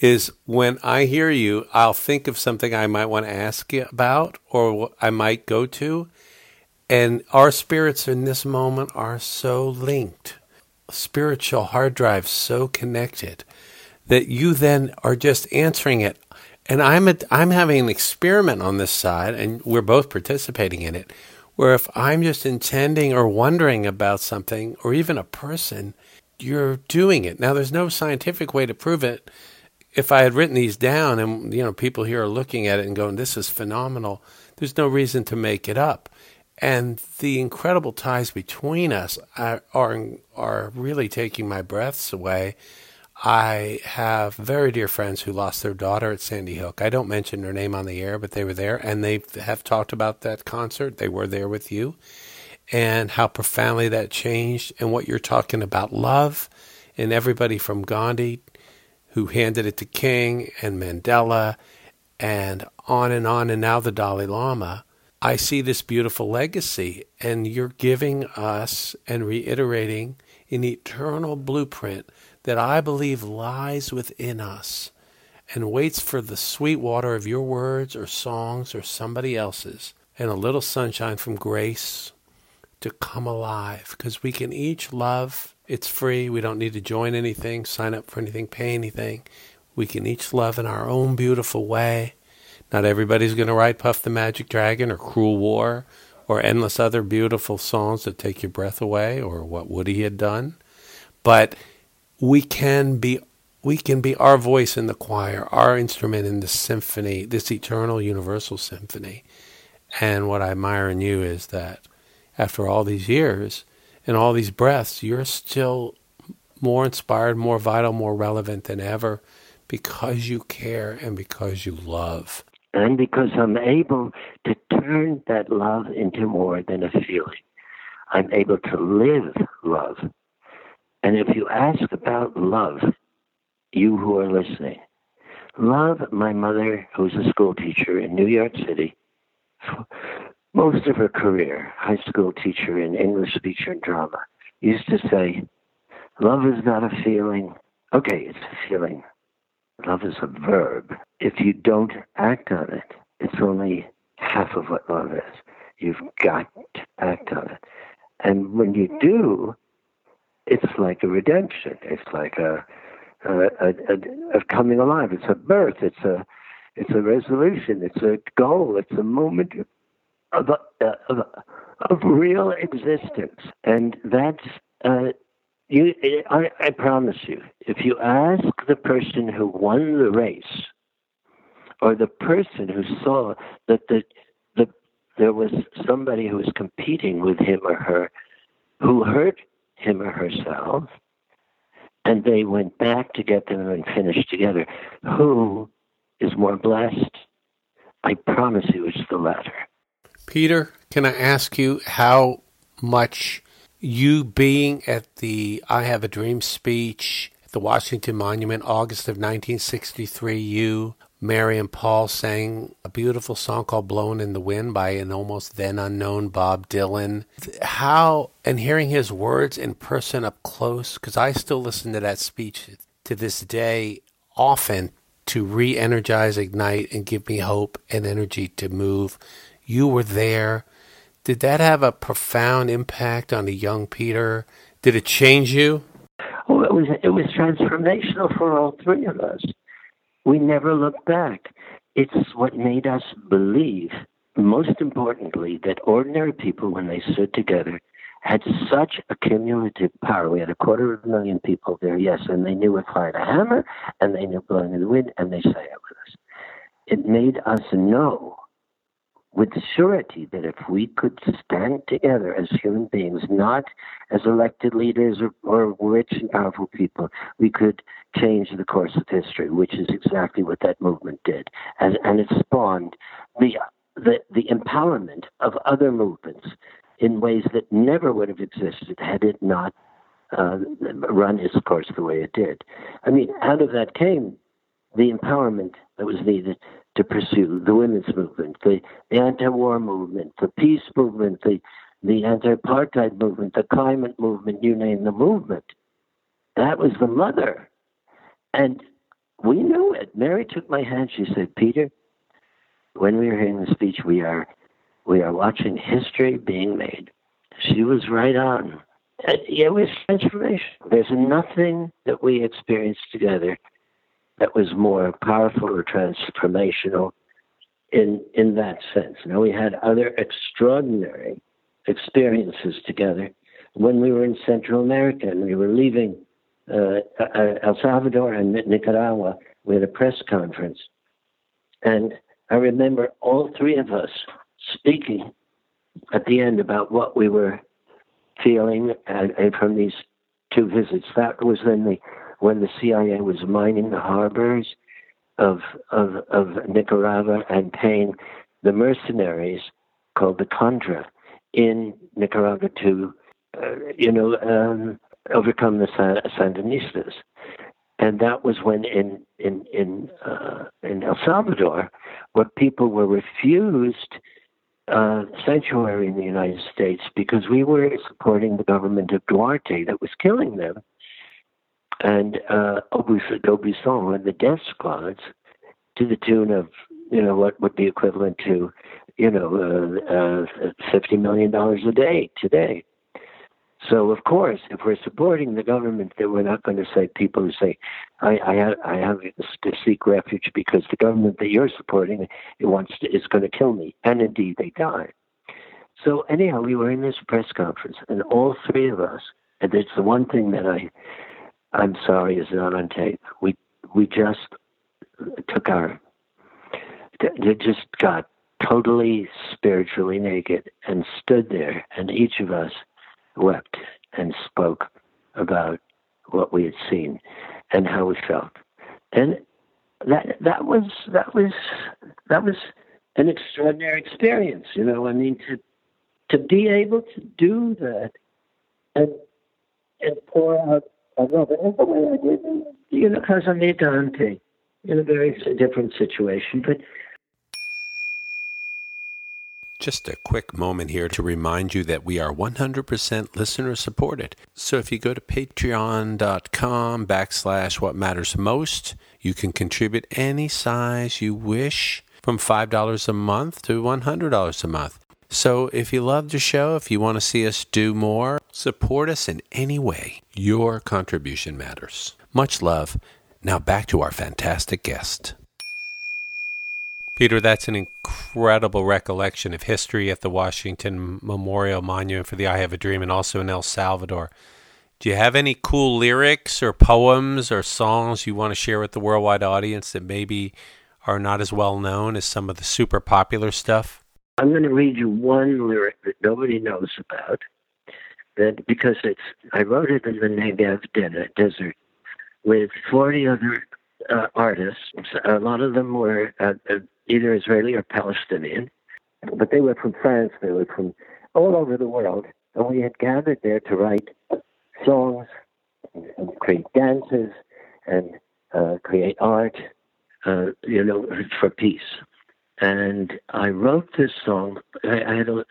is when I hear you, I'll think of something I might want to ask you about or I might go to. And our spirits in this moment are so linked, spiritual hard drives so connected that you then are just answering it. And I'm a, I'm having an experiment on this side, and we're both participating in it. Where if I'm just intending or wondering about something, or even a person, you're doing it. Now, there's no scientific way to prove it if I had written these down and you know people here are looking at it and going, "This is phenomenal," there's no reason to make it up. And the incredible ties between us are are, are really taking my breaths away. I have very dear friends who lost their daughter at Sandy Hook. I don't mention their name on the air, but they were there and they have talked about that concert. They were there with you and how profoundly that changed and what you're talking about love and everybody from Gandhi who handed it to King and Mandela and on and on, and now the Dalai Lama. I see this beautiful legacy, and you're giving us and reiterating an eternal blueprint that I believe lies within us and waits for the sweet water of your words or songs or somebody else's and a little sunshine from grace to come alive because we can each love it's free. We don't need to join anything, sign up for anything, pay anything. We can each love in our own beautiful way. Not everybody's going to write Puff the Magic Dragon or Cruel War or endless other beautiful songs that take your breath away or what Woody had done. But we can be we can be our voice in the choir, our instrument in the symphony, this eternal universal symphony. And what I admire in you is that after all these years, in all these breaths, you're still more inspired, more vital, more relevant than ever because you care and because you love. And because I'm able to turn that love into more than a feeling. I'm able to live love. And if you ask about love, you who are listening, love my mother, who's a school teacher in New York City, most of her career, high school teacher in English teacher and drama, used to say, Love is not a feeling. Okay, it's a feeling. Love is a verb. If you don't act on it, it's only half of what love is. You've got to act on it. And when you do, it's like a redemption. It's like a, a, a, a, a coming alive. It's a birth. It's a it's a resolution. It's a goal. It's a moment of, uh, of, of real existence. And that's, uh, you, I, I promise you, if you ask the person who won the race, or the person who saw that the, the, there was somebody who was competing with him or her who hurt him or herself, and they went back to get them and finished together, who is more blessed I promise you it's the latter. Peter, can I ask you how much you being at the I Have a Dream speech at the Washington Monument, August of 1963, you, Mary, and Paul sang a beautiful song called Blown in the Wind by an almost then unknown Bob Dylan. How, and hearing his words in person up close, because I still listen to that speech to this day often to re energize, ignite, and give me hope and energy to move. You were there. Did that have a profound impact on the young Peter? Did it change you? Oh, it was it was transformational for all three of us. We never looked back. It's what made us believe, most importantly, that ordinary people, when they stood together, had such a cumulative power. We had a quarter of a million people there, yes, and they knew If I Had a Hammer, and they knew blowing in the wind, and they sang it with us. It made us know with the surety that if we could stand together as human beings, not as elected leaders or, or rich and powerful people, we could change the course of history, which is exactly what that movement did. And, and it spawned the, the, the empowerment of other movements in ways that never would have existed had it not uh, run its course the way it did. I mean, out of that came the empowerment that was needed to pursue the women's movement, the, the anti-war movement, the peace movement, the the anti-apartheid movement, the climate movement, you name the movement. That was the mother. And we knew it. Mary took my hand. She said, Peter, when we are hearing the speech, we are we are watching history being made. She was right on. It was transformation. There's nothing that we experienced together that was more powerful or transformational in in that sense. Now we had other extraordinary experiences together when we were in Central America and we were leaving uh, uh El Salvador and Nicaragua. We had a press conference, and I remember all three of us speaking at the end about what we were feeling and, and from these two visits. That was when the when the CIA was mining the harbors of of, of Nicaragua and paying the mercenaries called the Contra in Nicaragua to uh, you know um, overcome the Sandinistas. And that was when in in in uh, in El Salvador, where people were refused uh, sanctuary in the United States because we were supporting the government of Duarte that was killing them. And uh, D'Aubuisson and the death squads to the tune of, you know, what would be equivalent to, you know, uh, uh, $50 million a day today. So of course, if we're supporting the government, then we're not going to say people who say, "I, I have, I have to seek refuge because the government that you're supporting it wants to, is going to kill me," and indeed they die. So anyhow, we were in this press conference, and all three of us, and it's the one thing that I, I'm sorry, is not on tape. We we just took our, it just got totally spiritually naked and stood there, and each of us wept and spoke about what we had seen and how we felt. And that that was that was that was an extraordinary experience, you know. I mean to to be able to do that and and pour out and the way I did, you know, because I made Dante in a very different situation, but just a quick moment here to remind you that we are 100% listener supported. So if you go to patreon.com backslash what matters most, you can contribute any size you wish from $5 a month to $100 a month. So if you love the show, if you want to see us do more, support us in any way. Your contribution matters. Much love. Now back to our fantastic guest. Peter, that's an incredible recollection of history at the Washington Memorial Monument for the I Have a Dream and also in El Salvador. Do you have any cool lyrics or poems or songs you want to share with the worldwide audience that maybe are not as well known as some of the super popular stuff? I'm going to read you one lyric that nobody knows about, that because it's I wrote it in the Negev desert with 40 other uh, artists. A lot of them were uh, uh either Israeli or Palestinian, but they were from France, they were from all over the world, and we had gathered there to write songs and create dances and uh, create art, uh, you know, for peace. And I wrote this song. I, I had a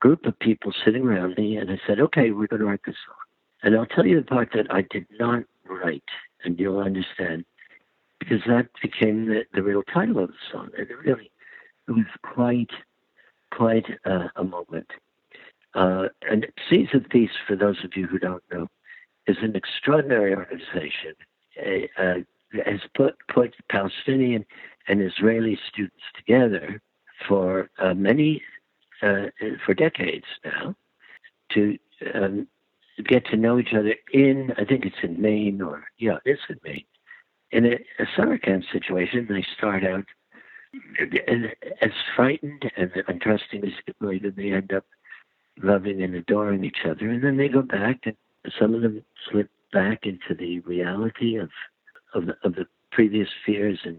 group of people sitting around me, and I said, "Okay, we're going to write this song." And I'll tell you the part that I did not write, and you'll understand, because that became the, the real title of the song. And it really, it was quite, quite a moment. Uh, and Seeds of Peace, for those of you who don't know, is an extraordinary organization. Uh, has put put Palestinian and Israeli students together for uh, many uh, for decades now to um, get to know each other in I think it's in Maine or yeah it's in Maine in a, a summer camp situation. They start out as frightened and untrusting as then they end up loving and adoring each other, and then they go back and some of them slip back into the reality of of the, of the previous fears and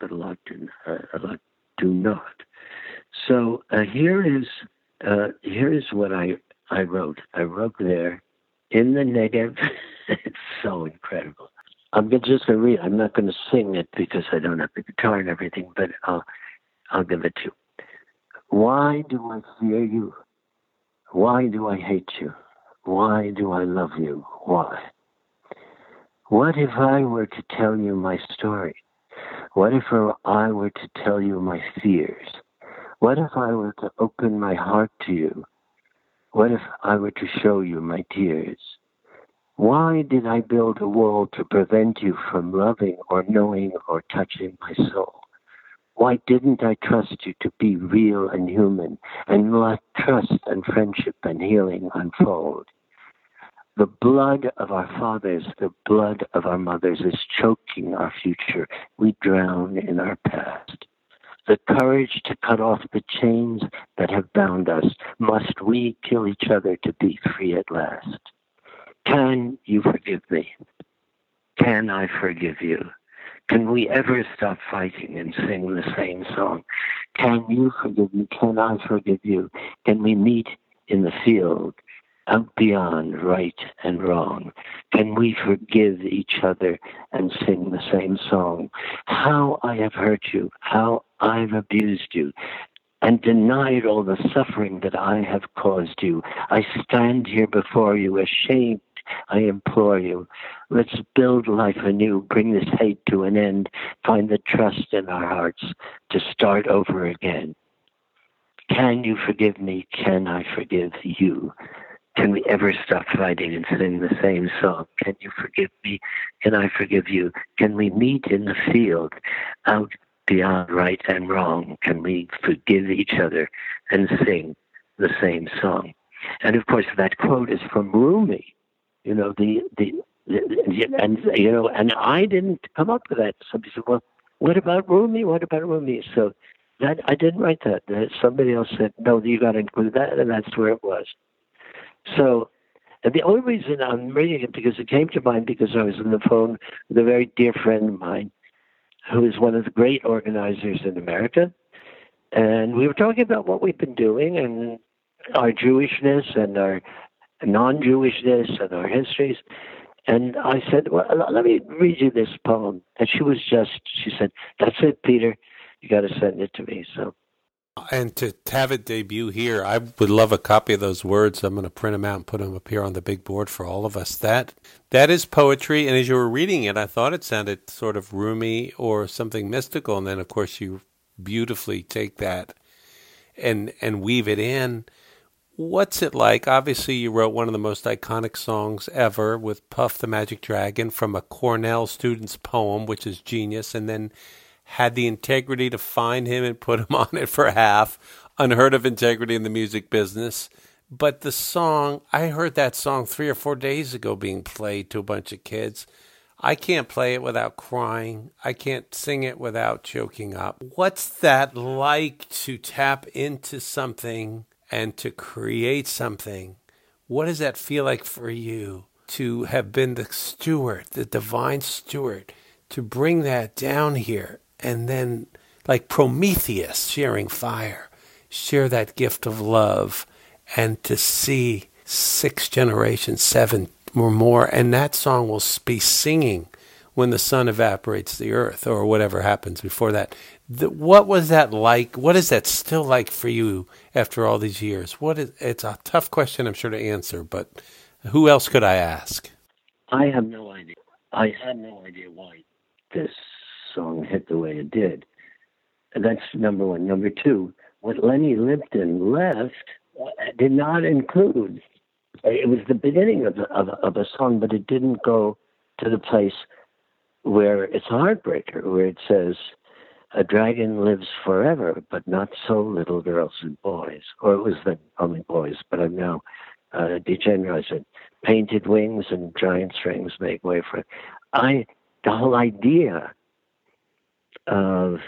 but a lot do, uh, a lot do not. So uh, here is uh, here is what I I wrote. I wrote there in the Negev. it's so incredible. I'm just going to read. I'm not going to sing it because I don't have the guitar and everything, but I'll I'll give it to you. Why do I fear you? Why do I hate you? Why do I love you? Why? What if I were to tell you my story? What if I were to tell you my fears? What if I were to open my heart to you? What if I were to show you my tears? Why did I build a wall to prevent you from loving or knowing or touching my soul? Why didn't I trust you to be real and human and let trust and friendship and healing unfold? The blood of our fathers, the blood of our mothers is choking our future. We drown in our past. The courage to cut off the chains that have bound us. Must we kill each other to be free at last? Can you forgive me? Can I forgive you? Can we ever stop fighting and sing the same song? Can you forgive me? Can I forgive you? Can we meet in the field? Out beyond right and wrong? Can we forgive each other and sing the same song? How I have hurt you, how I've abused you, and denied all the suffering that I have caused you. I stand here before you ashamed. I implore you, let's build life anew, bring this hate to an end, find the trust in our hearts to start over again. Can you forgive me? Can I forgive you? Can we ever stop fighting and sing the same song? Can you forgive me? Can I forgive you? Can we meet in the field out beyond right and wrong? Can we forgive each other and sing the same song? And of course, that quote is from Rumi. You know the the, the and you know, and I didn't come up with that. Somebody said, "Well, what about Rumi? What about Rumi?" So that I didn't write that. Somebody else said, "No, you got to include that," and that's where it was. So, and the only reason I'm reading it because it came to mind because I was on the phone with a very dear friend of mine who is one of the great organizers in America. And we were talking about what we've been doing and our Jewishness and our non Jewishness and our histories. And I said, Well, let me read you this poem. And she was just, she said, That's it, Peter. You got to send it to me. So and to have it debut here, I would love a copy of those words. I'm going to print them out and put them up here on the big board for all of us. That that is poetry, and as you were reading it, I thought it sounded sort of Rumi or something mystical, and then of course you beautifully take that and and weave it in. What's it like? Obviously, you wrote one of the most iconic songs ever with Puff the Magic Dragon from a Cornell student's poem, which is genius, and then had the integrity to find him and put him on it for half. Unheard of integrity in the music business. But the song, I heard that song three or four days ago being played to a bunch of kids. I can't play it without crying. I can't sing it without choking up. What's that like to tap into something and to create something? What does that feel like for you to have been the steward, the divine steward, to bring that down here and then like Prometheus sharing fire, share that gift of love, and to see six generations, seven or more, and that song will be singing when the sun evaporates the earth or whatever happens before that. The, what was that like? What is that still like for you after all these years? What is? It's a tough question, I'm sure to answer, but who else could I ask? I have no idea. I had no idea why this song hit the way it did. That's number one. Number two, what Lenny Lipton left did not include. It was the beginning of, of, of a song, but it didn't go to the place where it's a heartbreaker, where it says, a dragon lives forever, but not so little girls and boys. Or it was the only boys, but I'm now uh, degenerizing. Painted wings and giant strings make way for it. I, the whole idea of,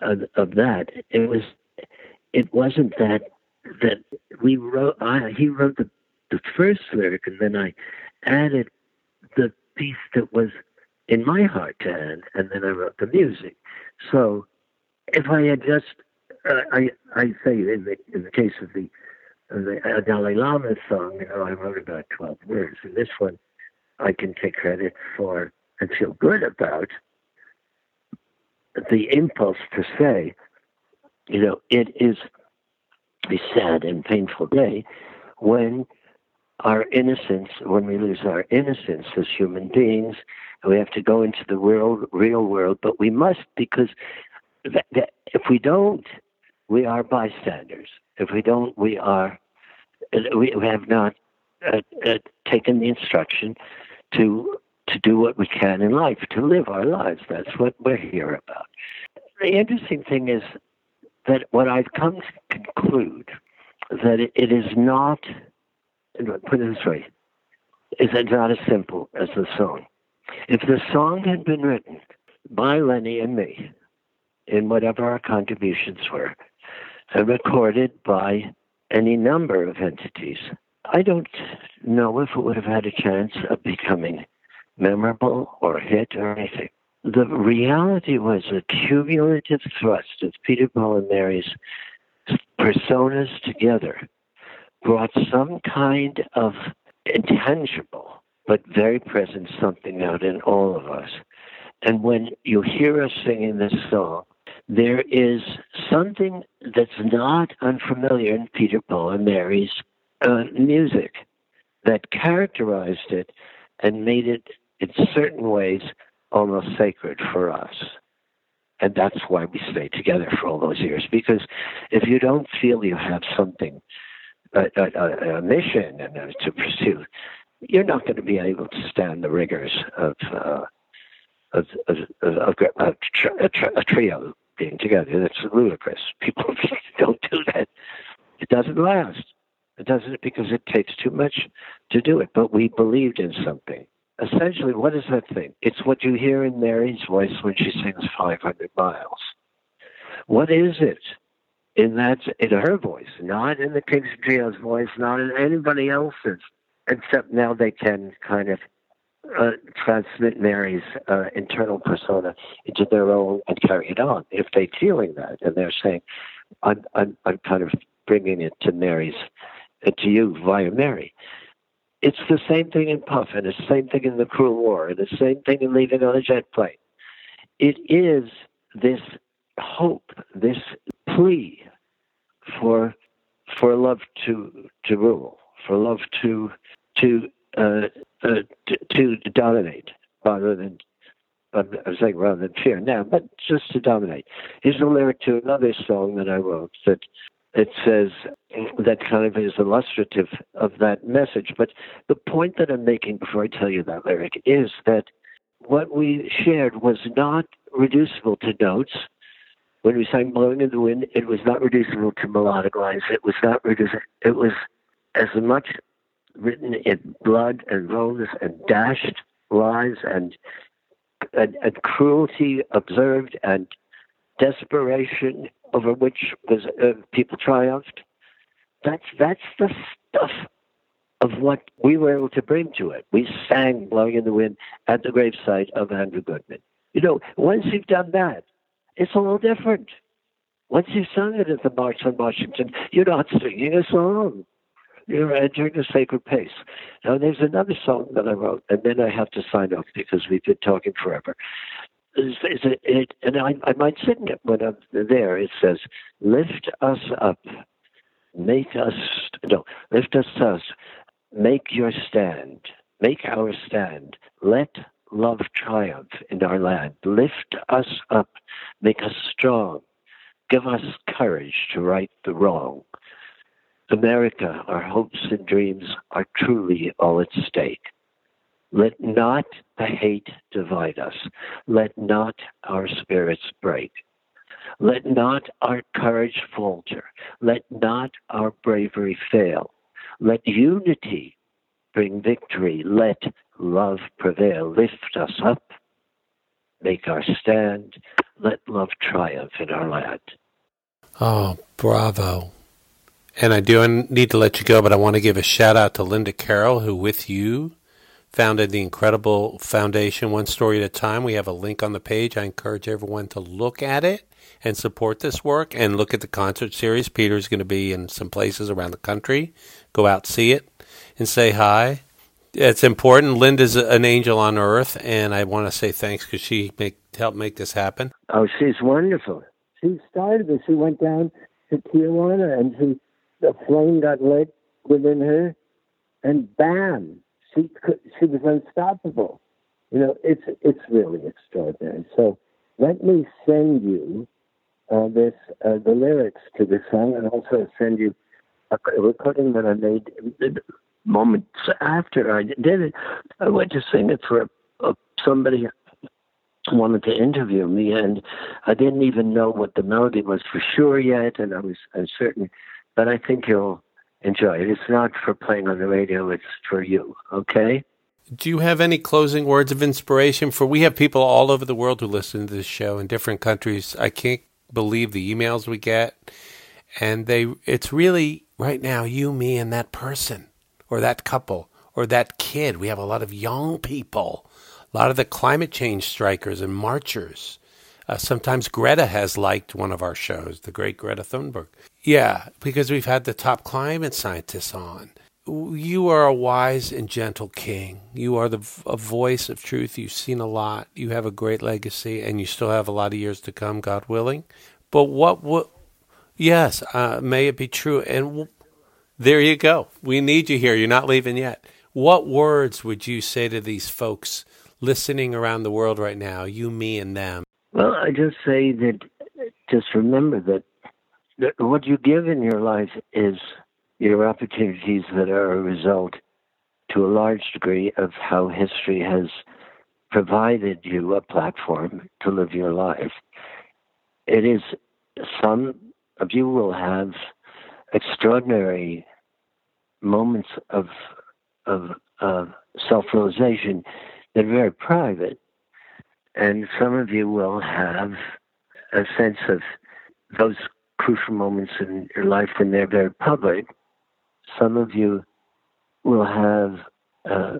of, of that, it was, it wasn't that that we wrote. I, he wrote the the first lyric, and then I added the piece that was in my heart to add, and then I wrote the music. So if I had just, uh, I I say in the in the case of the the uh, Dalai Lama song, you know, I wrote about twelve words. In this one, I can take credit for and feel good about the impulse to say, you know, it is a sad and painful day when our innocence, when we lose our innocence as human beings, we have to go into the real, real world, but we must because that, that if we don't, we are bystanders. If we don't, we are, we, have not uh, uh, taken the instruction to to do what we can in life, to live our lives. That's what we're here about. The interesting thing is that what I've come to conclude that it is not, put it this way, is not as simple as the song. If the song had been written by Lenny and me, in whatever our contributions were, and recorded by any number of entities, I don't know if it would have had a chance of becoming memorable or hit or anything the reality was a cumulative thrust of Peter, Paul, and Mary's personas together brought some kind of intangible but very present something out in all of us. And when you hear us singing this song, there is something that's not unfamiliar in Peter, Paul, and Mary's uh, music that characterized it and made it, in certain ways, almost sacred for us. And that's why we stayed together for all those years. Because if you don't feel you have something, a, a, a mission and, uh, to pursue, you're not going to be able to stand the rigors of, uh, of, of, of, a, a, trio being together. That's ludicrous. People don't do that. It doesn't last. It doesn't because it takes too much to do it. But we believed in something essentially, what is that thing? It's what you hear in Mary's voice when she sings 500 miles. What is it in that, in her voice, not in the Kingston Trio's voice, not in anybody else's, except now they can kind of uh, transmit Mary's uh, internal persona into their own and carry it on. If they're feeling that and they're saying, I'm, I'm, I'm kind of bringing it to Mary's, uh, to you via Mary it's the same thing in Puff, and it's the same thing in the Cruel War, it's the same thing in Leaving on a Jet Plane. It is this hope, this plea for for love to to rule, for love to to uh, uh, to, to dominate rather than I'm saying rather than fear now, but just to dominate. Here's a lyric to another song that I wrote that it says that kind of is illustrative of that message. But the point that I'm making before I tell you that lyric is that what we shared was not reducible to notes. When we sang Blowing in the Wind, it was not reducible to melodic lines. It was not reducible. It was as much written in blood and bones and dashed lies and, and, and cruelty observed and desperation over which was, uh, people triumphed. That's that's the stuff of what we were able to bring to it. We sang "Blowing in the Wind" at the gravesite of Andrew Goodman. You know, once you've done that, it's a little different. Once you've sung it at the March on Washington, you're not singing a song. You're entering a sacred pace. Now, there's another song that I wrote, and then I have to sign off because we've been talking forever. Is, is it, it, and I, I might sing it when I'm there. It says, Lift us up, make us, no, lift us us, make your stand, make our stand. Let love triumph in our land. Lift us up, make us strong, give us courage to right the wrong. America, our hopes and dreams are truly all at stake. Let not the hate divide us. Let not our spirits break. Let not our courage falter. Let not our bravery fail. Let unity bring victory. Let love prevail. Lift us up. Make our stand. Let love triumph in our land. Oh, bravo. And I do need to let you go, but I want to give a shout out to Linda Carroll, who with you founded the incredible foundation one story at a time. We have a link on the page. I encourage everyone to look at it and support this work and look at the concert series. Peter's going to be in some places around the country. Go out, see it, and say hi. It's important. Linda's an angel on earth, and I want to say thanks because she make, helped make this happen. Oh, she's wonderful. She started this. She went down to Tijuana and she the flame got lit within her, and bam, she could, she was unstoppable. You know, it's it's really extraordinary. So let me send you uh, this uh, the lyrics to this song, and also send you a, recording that I made moments after I did it. I went to sing it for a, a, somebody wanted to interview me, and I didn't even know what the melody was for sure yet, and I was uncertain but I think you'll enjoy it. It's not for playing on the radio, it's for you, okay? Do you have any closing words of inspiration for we have people all over the world who listen to this show in different countries. I can't believe the emails we get and they it's really right now you me and that person or that couple or that kid. We have a lot of young people, a lot of the climate change strikers and marchers. Uh, sometimes Greta has liked one of our shows, the great Greta Thunberg. Yeah, because we've had the top climate scientists on. You are a wise and gentle king. You are the a voice of truth. You've seen a lot. You have a great legacy, and you still have a lot of years to come, God willing. But what would? Yes, uh, may it be true. And w- there you go. We need you here. You're not leaving yet. What words would you say to these folks listening around the world right now? You, me, and them. Well, I just say that. Just remember that what you give in your life is your opportunities that are a result to a large degree of how history has provided you a platform to live your life. It is some of you will have extraordinary moments of of, of self-realization that are very private, and some of you will have a sense of those crucial moments in your life when they're very public. Some of you will have uh,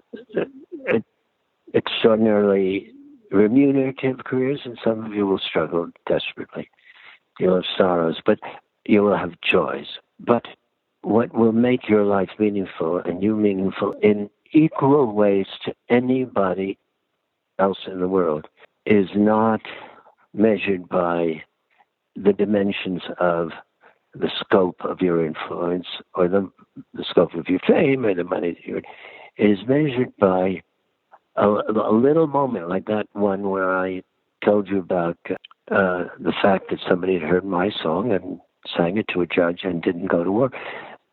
extraordinarily remunerative careers, and some of you will struggle desperately. You'll have sorrows, but you will have joys. But what will make your life meaningful and you meaningful in equal ways to anybody else in the world is not measured by the dimensions of the scope of your influence or the, the scope of your fame or the money that you're is measured by a, a, little moment like that one where I told you about uh, the fact that somebody had heard my song and sang it to a judge and didn't go to work.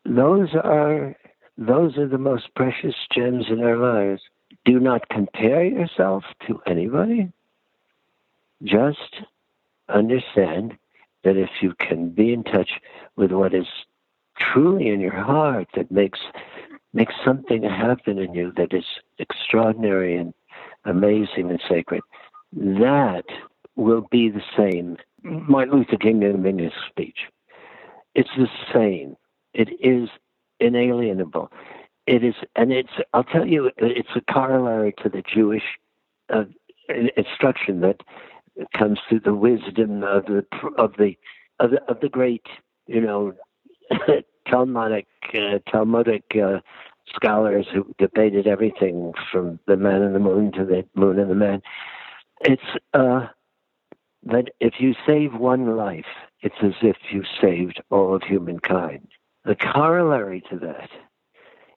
Those are those are the most precious gems in our lives. Do not compare yourself to anybody. Just understand that if you can be in touch with what is truly in your heart that makes makes something happen in you that is extraordinary and amazing and sacred, that will be the same. Martin Luther King in his speech. It's the same. It is inalienable. It is, and it's. I'll tell you, it's a corollary to the Jewish uh, instruction that comes through the wisdom of the of the of the, of the great, you know, Talmudic uh, Talmudic uh, scholars who debated everything from the man and the moon to the moon and the man. It's uh, that if you save one life, it's as if you saved all of humankind. The corollary to that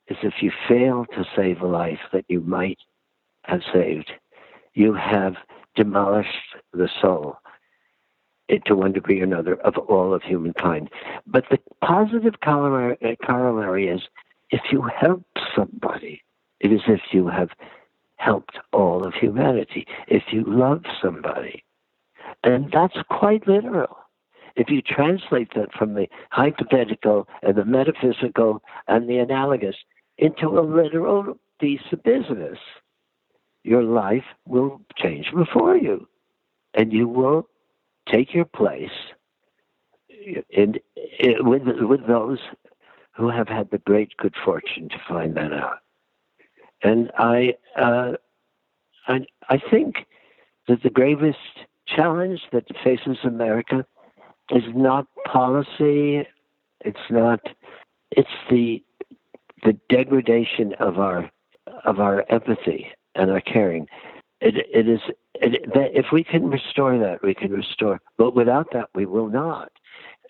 is if you fail to save a life that you might have saved, you have demolished the soul to one degree or another of all of humankind. But the positive corollary uh, is if you help somebody, it is if you have helped all of humanity. If you love somebody, and that's quite literal. If you translate that from the hypothetical and the metaphysical and the analogous into a literal piece of business, your life will change before you. And you will take your place in, in, with, with those who have had the great good fortune to find that out. And I, uh, I, I think that the gravest challenge that faces America is not policy. It's not. It's the the degradation of our of our empathy and our caring. It, it is it, that if we can restore that, we can restore. But without that, we will not.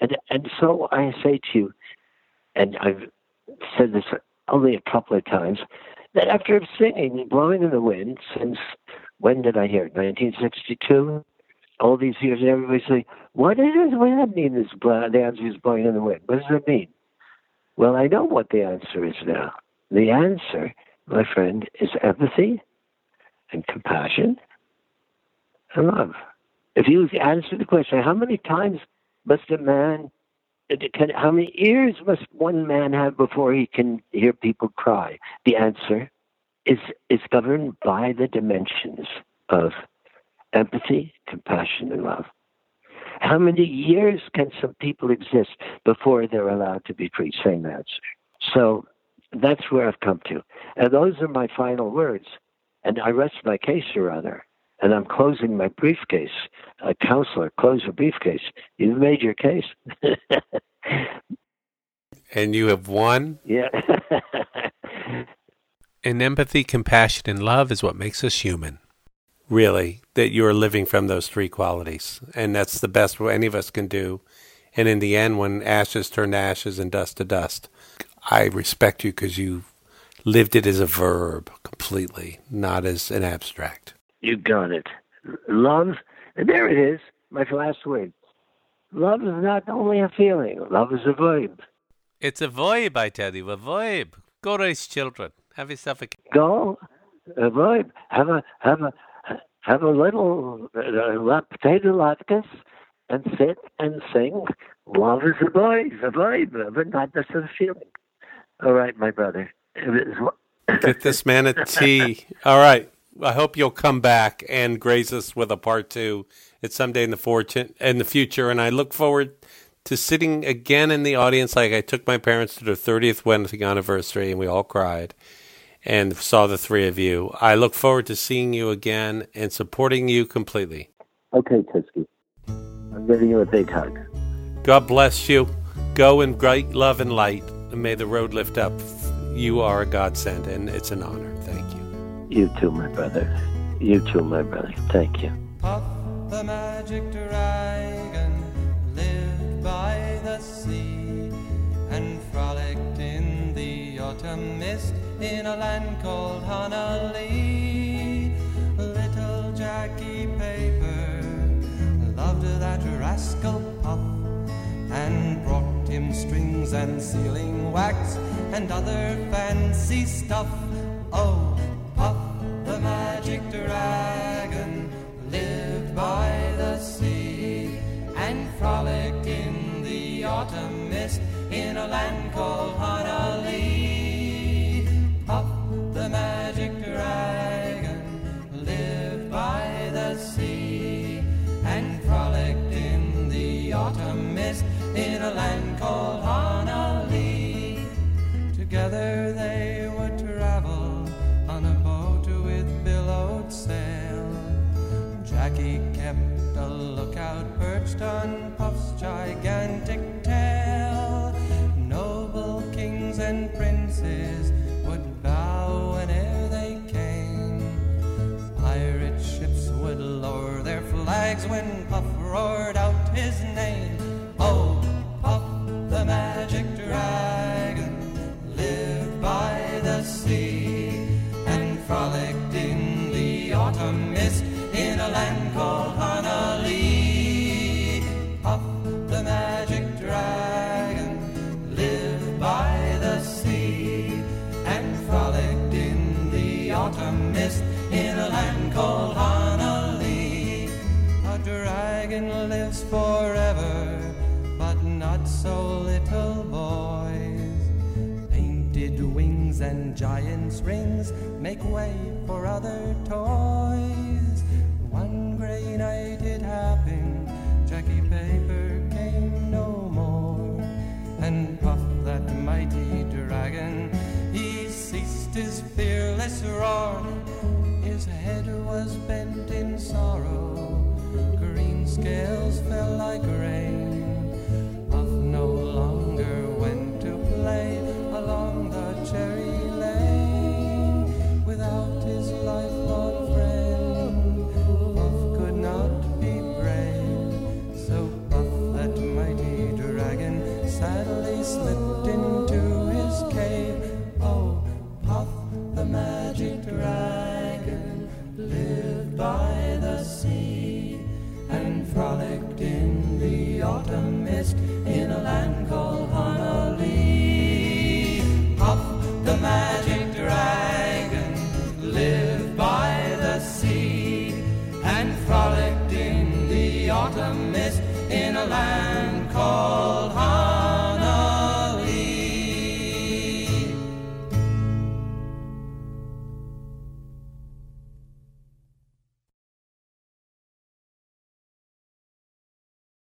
And and so I say to you, and I've said this only a couple of times, that after singing "Blowing in the Wind" since when did I hear it? 1962. All these years, and everybody say, "What is it? What does that mean? This the answer is blowing in the wind. What does that mean?" Well, I know what the answer is now. The answer, my friend, is empathy and compassion and love. If you answer the question, how many times must a man can, how many ears must one man have before he can hear people cry? The answer is is governed by the dimensions of empathy, compassion, and love. How many years can some people exist before they're allowed to be free? Same answer. So that's where I've come to. And those are my final words. And I rest my case, Your Honor and I'm closing my briefcase. A counselor, close your briefcase. You've made your case. and you have won? Yeah. and empathy, compassion, and love is what makes us human. Really, that you're living from those three qualities. And that's the best any of us can do. And in the end, when ashes turn to ashes and dust to dust, I respect you because you lived it as a verb completely, not as an abstract. You got it. Love, there it is, my last word. Love is not only a feeling, love is a vibe. It's a vibe, I tell you, a vibe. Go raise children. Have yourself a go, a vibe. Have a have a have a little uh, potato latkes and sit and sing. Love is a vibe, a vibe, but not just a feeling. All right, my brother. Get this man a tea. All right. I hope you'll come back and grace us with a part two at someday in the fortune in the future. And I look forward to sitting again in the audience, like I took my parents to their thirtieth wedding anniversary, and we all cried and saw the three of you. I look forward to seeing you again and supporting you completely. Okay, Titsky. I'm giving you a big hug. God bless you. Go in great love and light, and may the road lift up. You are a godsend, and it's an honor. Thank you. You too, my brother. You too, my brother. Thank you. Puff the magic dragon lived by the sea and frolicked in the autumn mist in a land called Honah Lee. Little Jackie Paper loved that rascal Puff and brought him strings and sealing wax and other fancy stuff. Oh, the magic dragon lived by the sea and frolicked in the autumn mist in a land called Honah Lee. Puff the magic dragon in a land called Honah Lee. Together they would travel on a boat with billowed sail. Jackie kept a lookout perched on Puff's gigantic giant's rings make way for other toys. One grey night it happened, Jackie Paper came no more. And Puff, that mighty dragon, he ceased his fearless roar. His head was bent in sorrow, green scales fell like rain.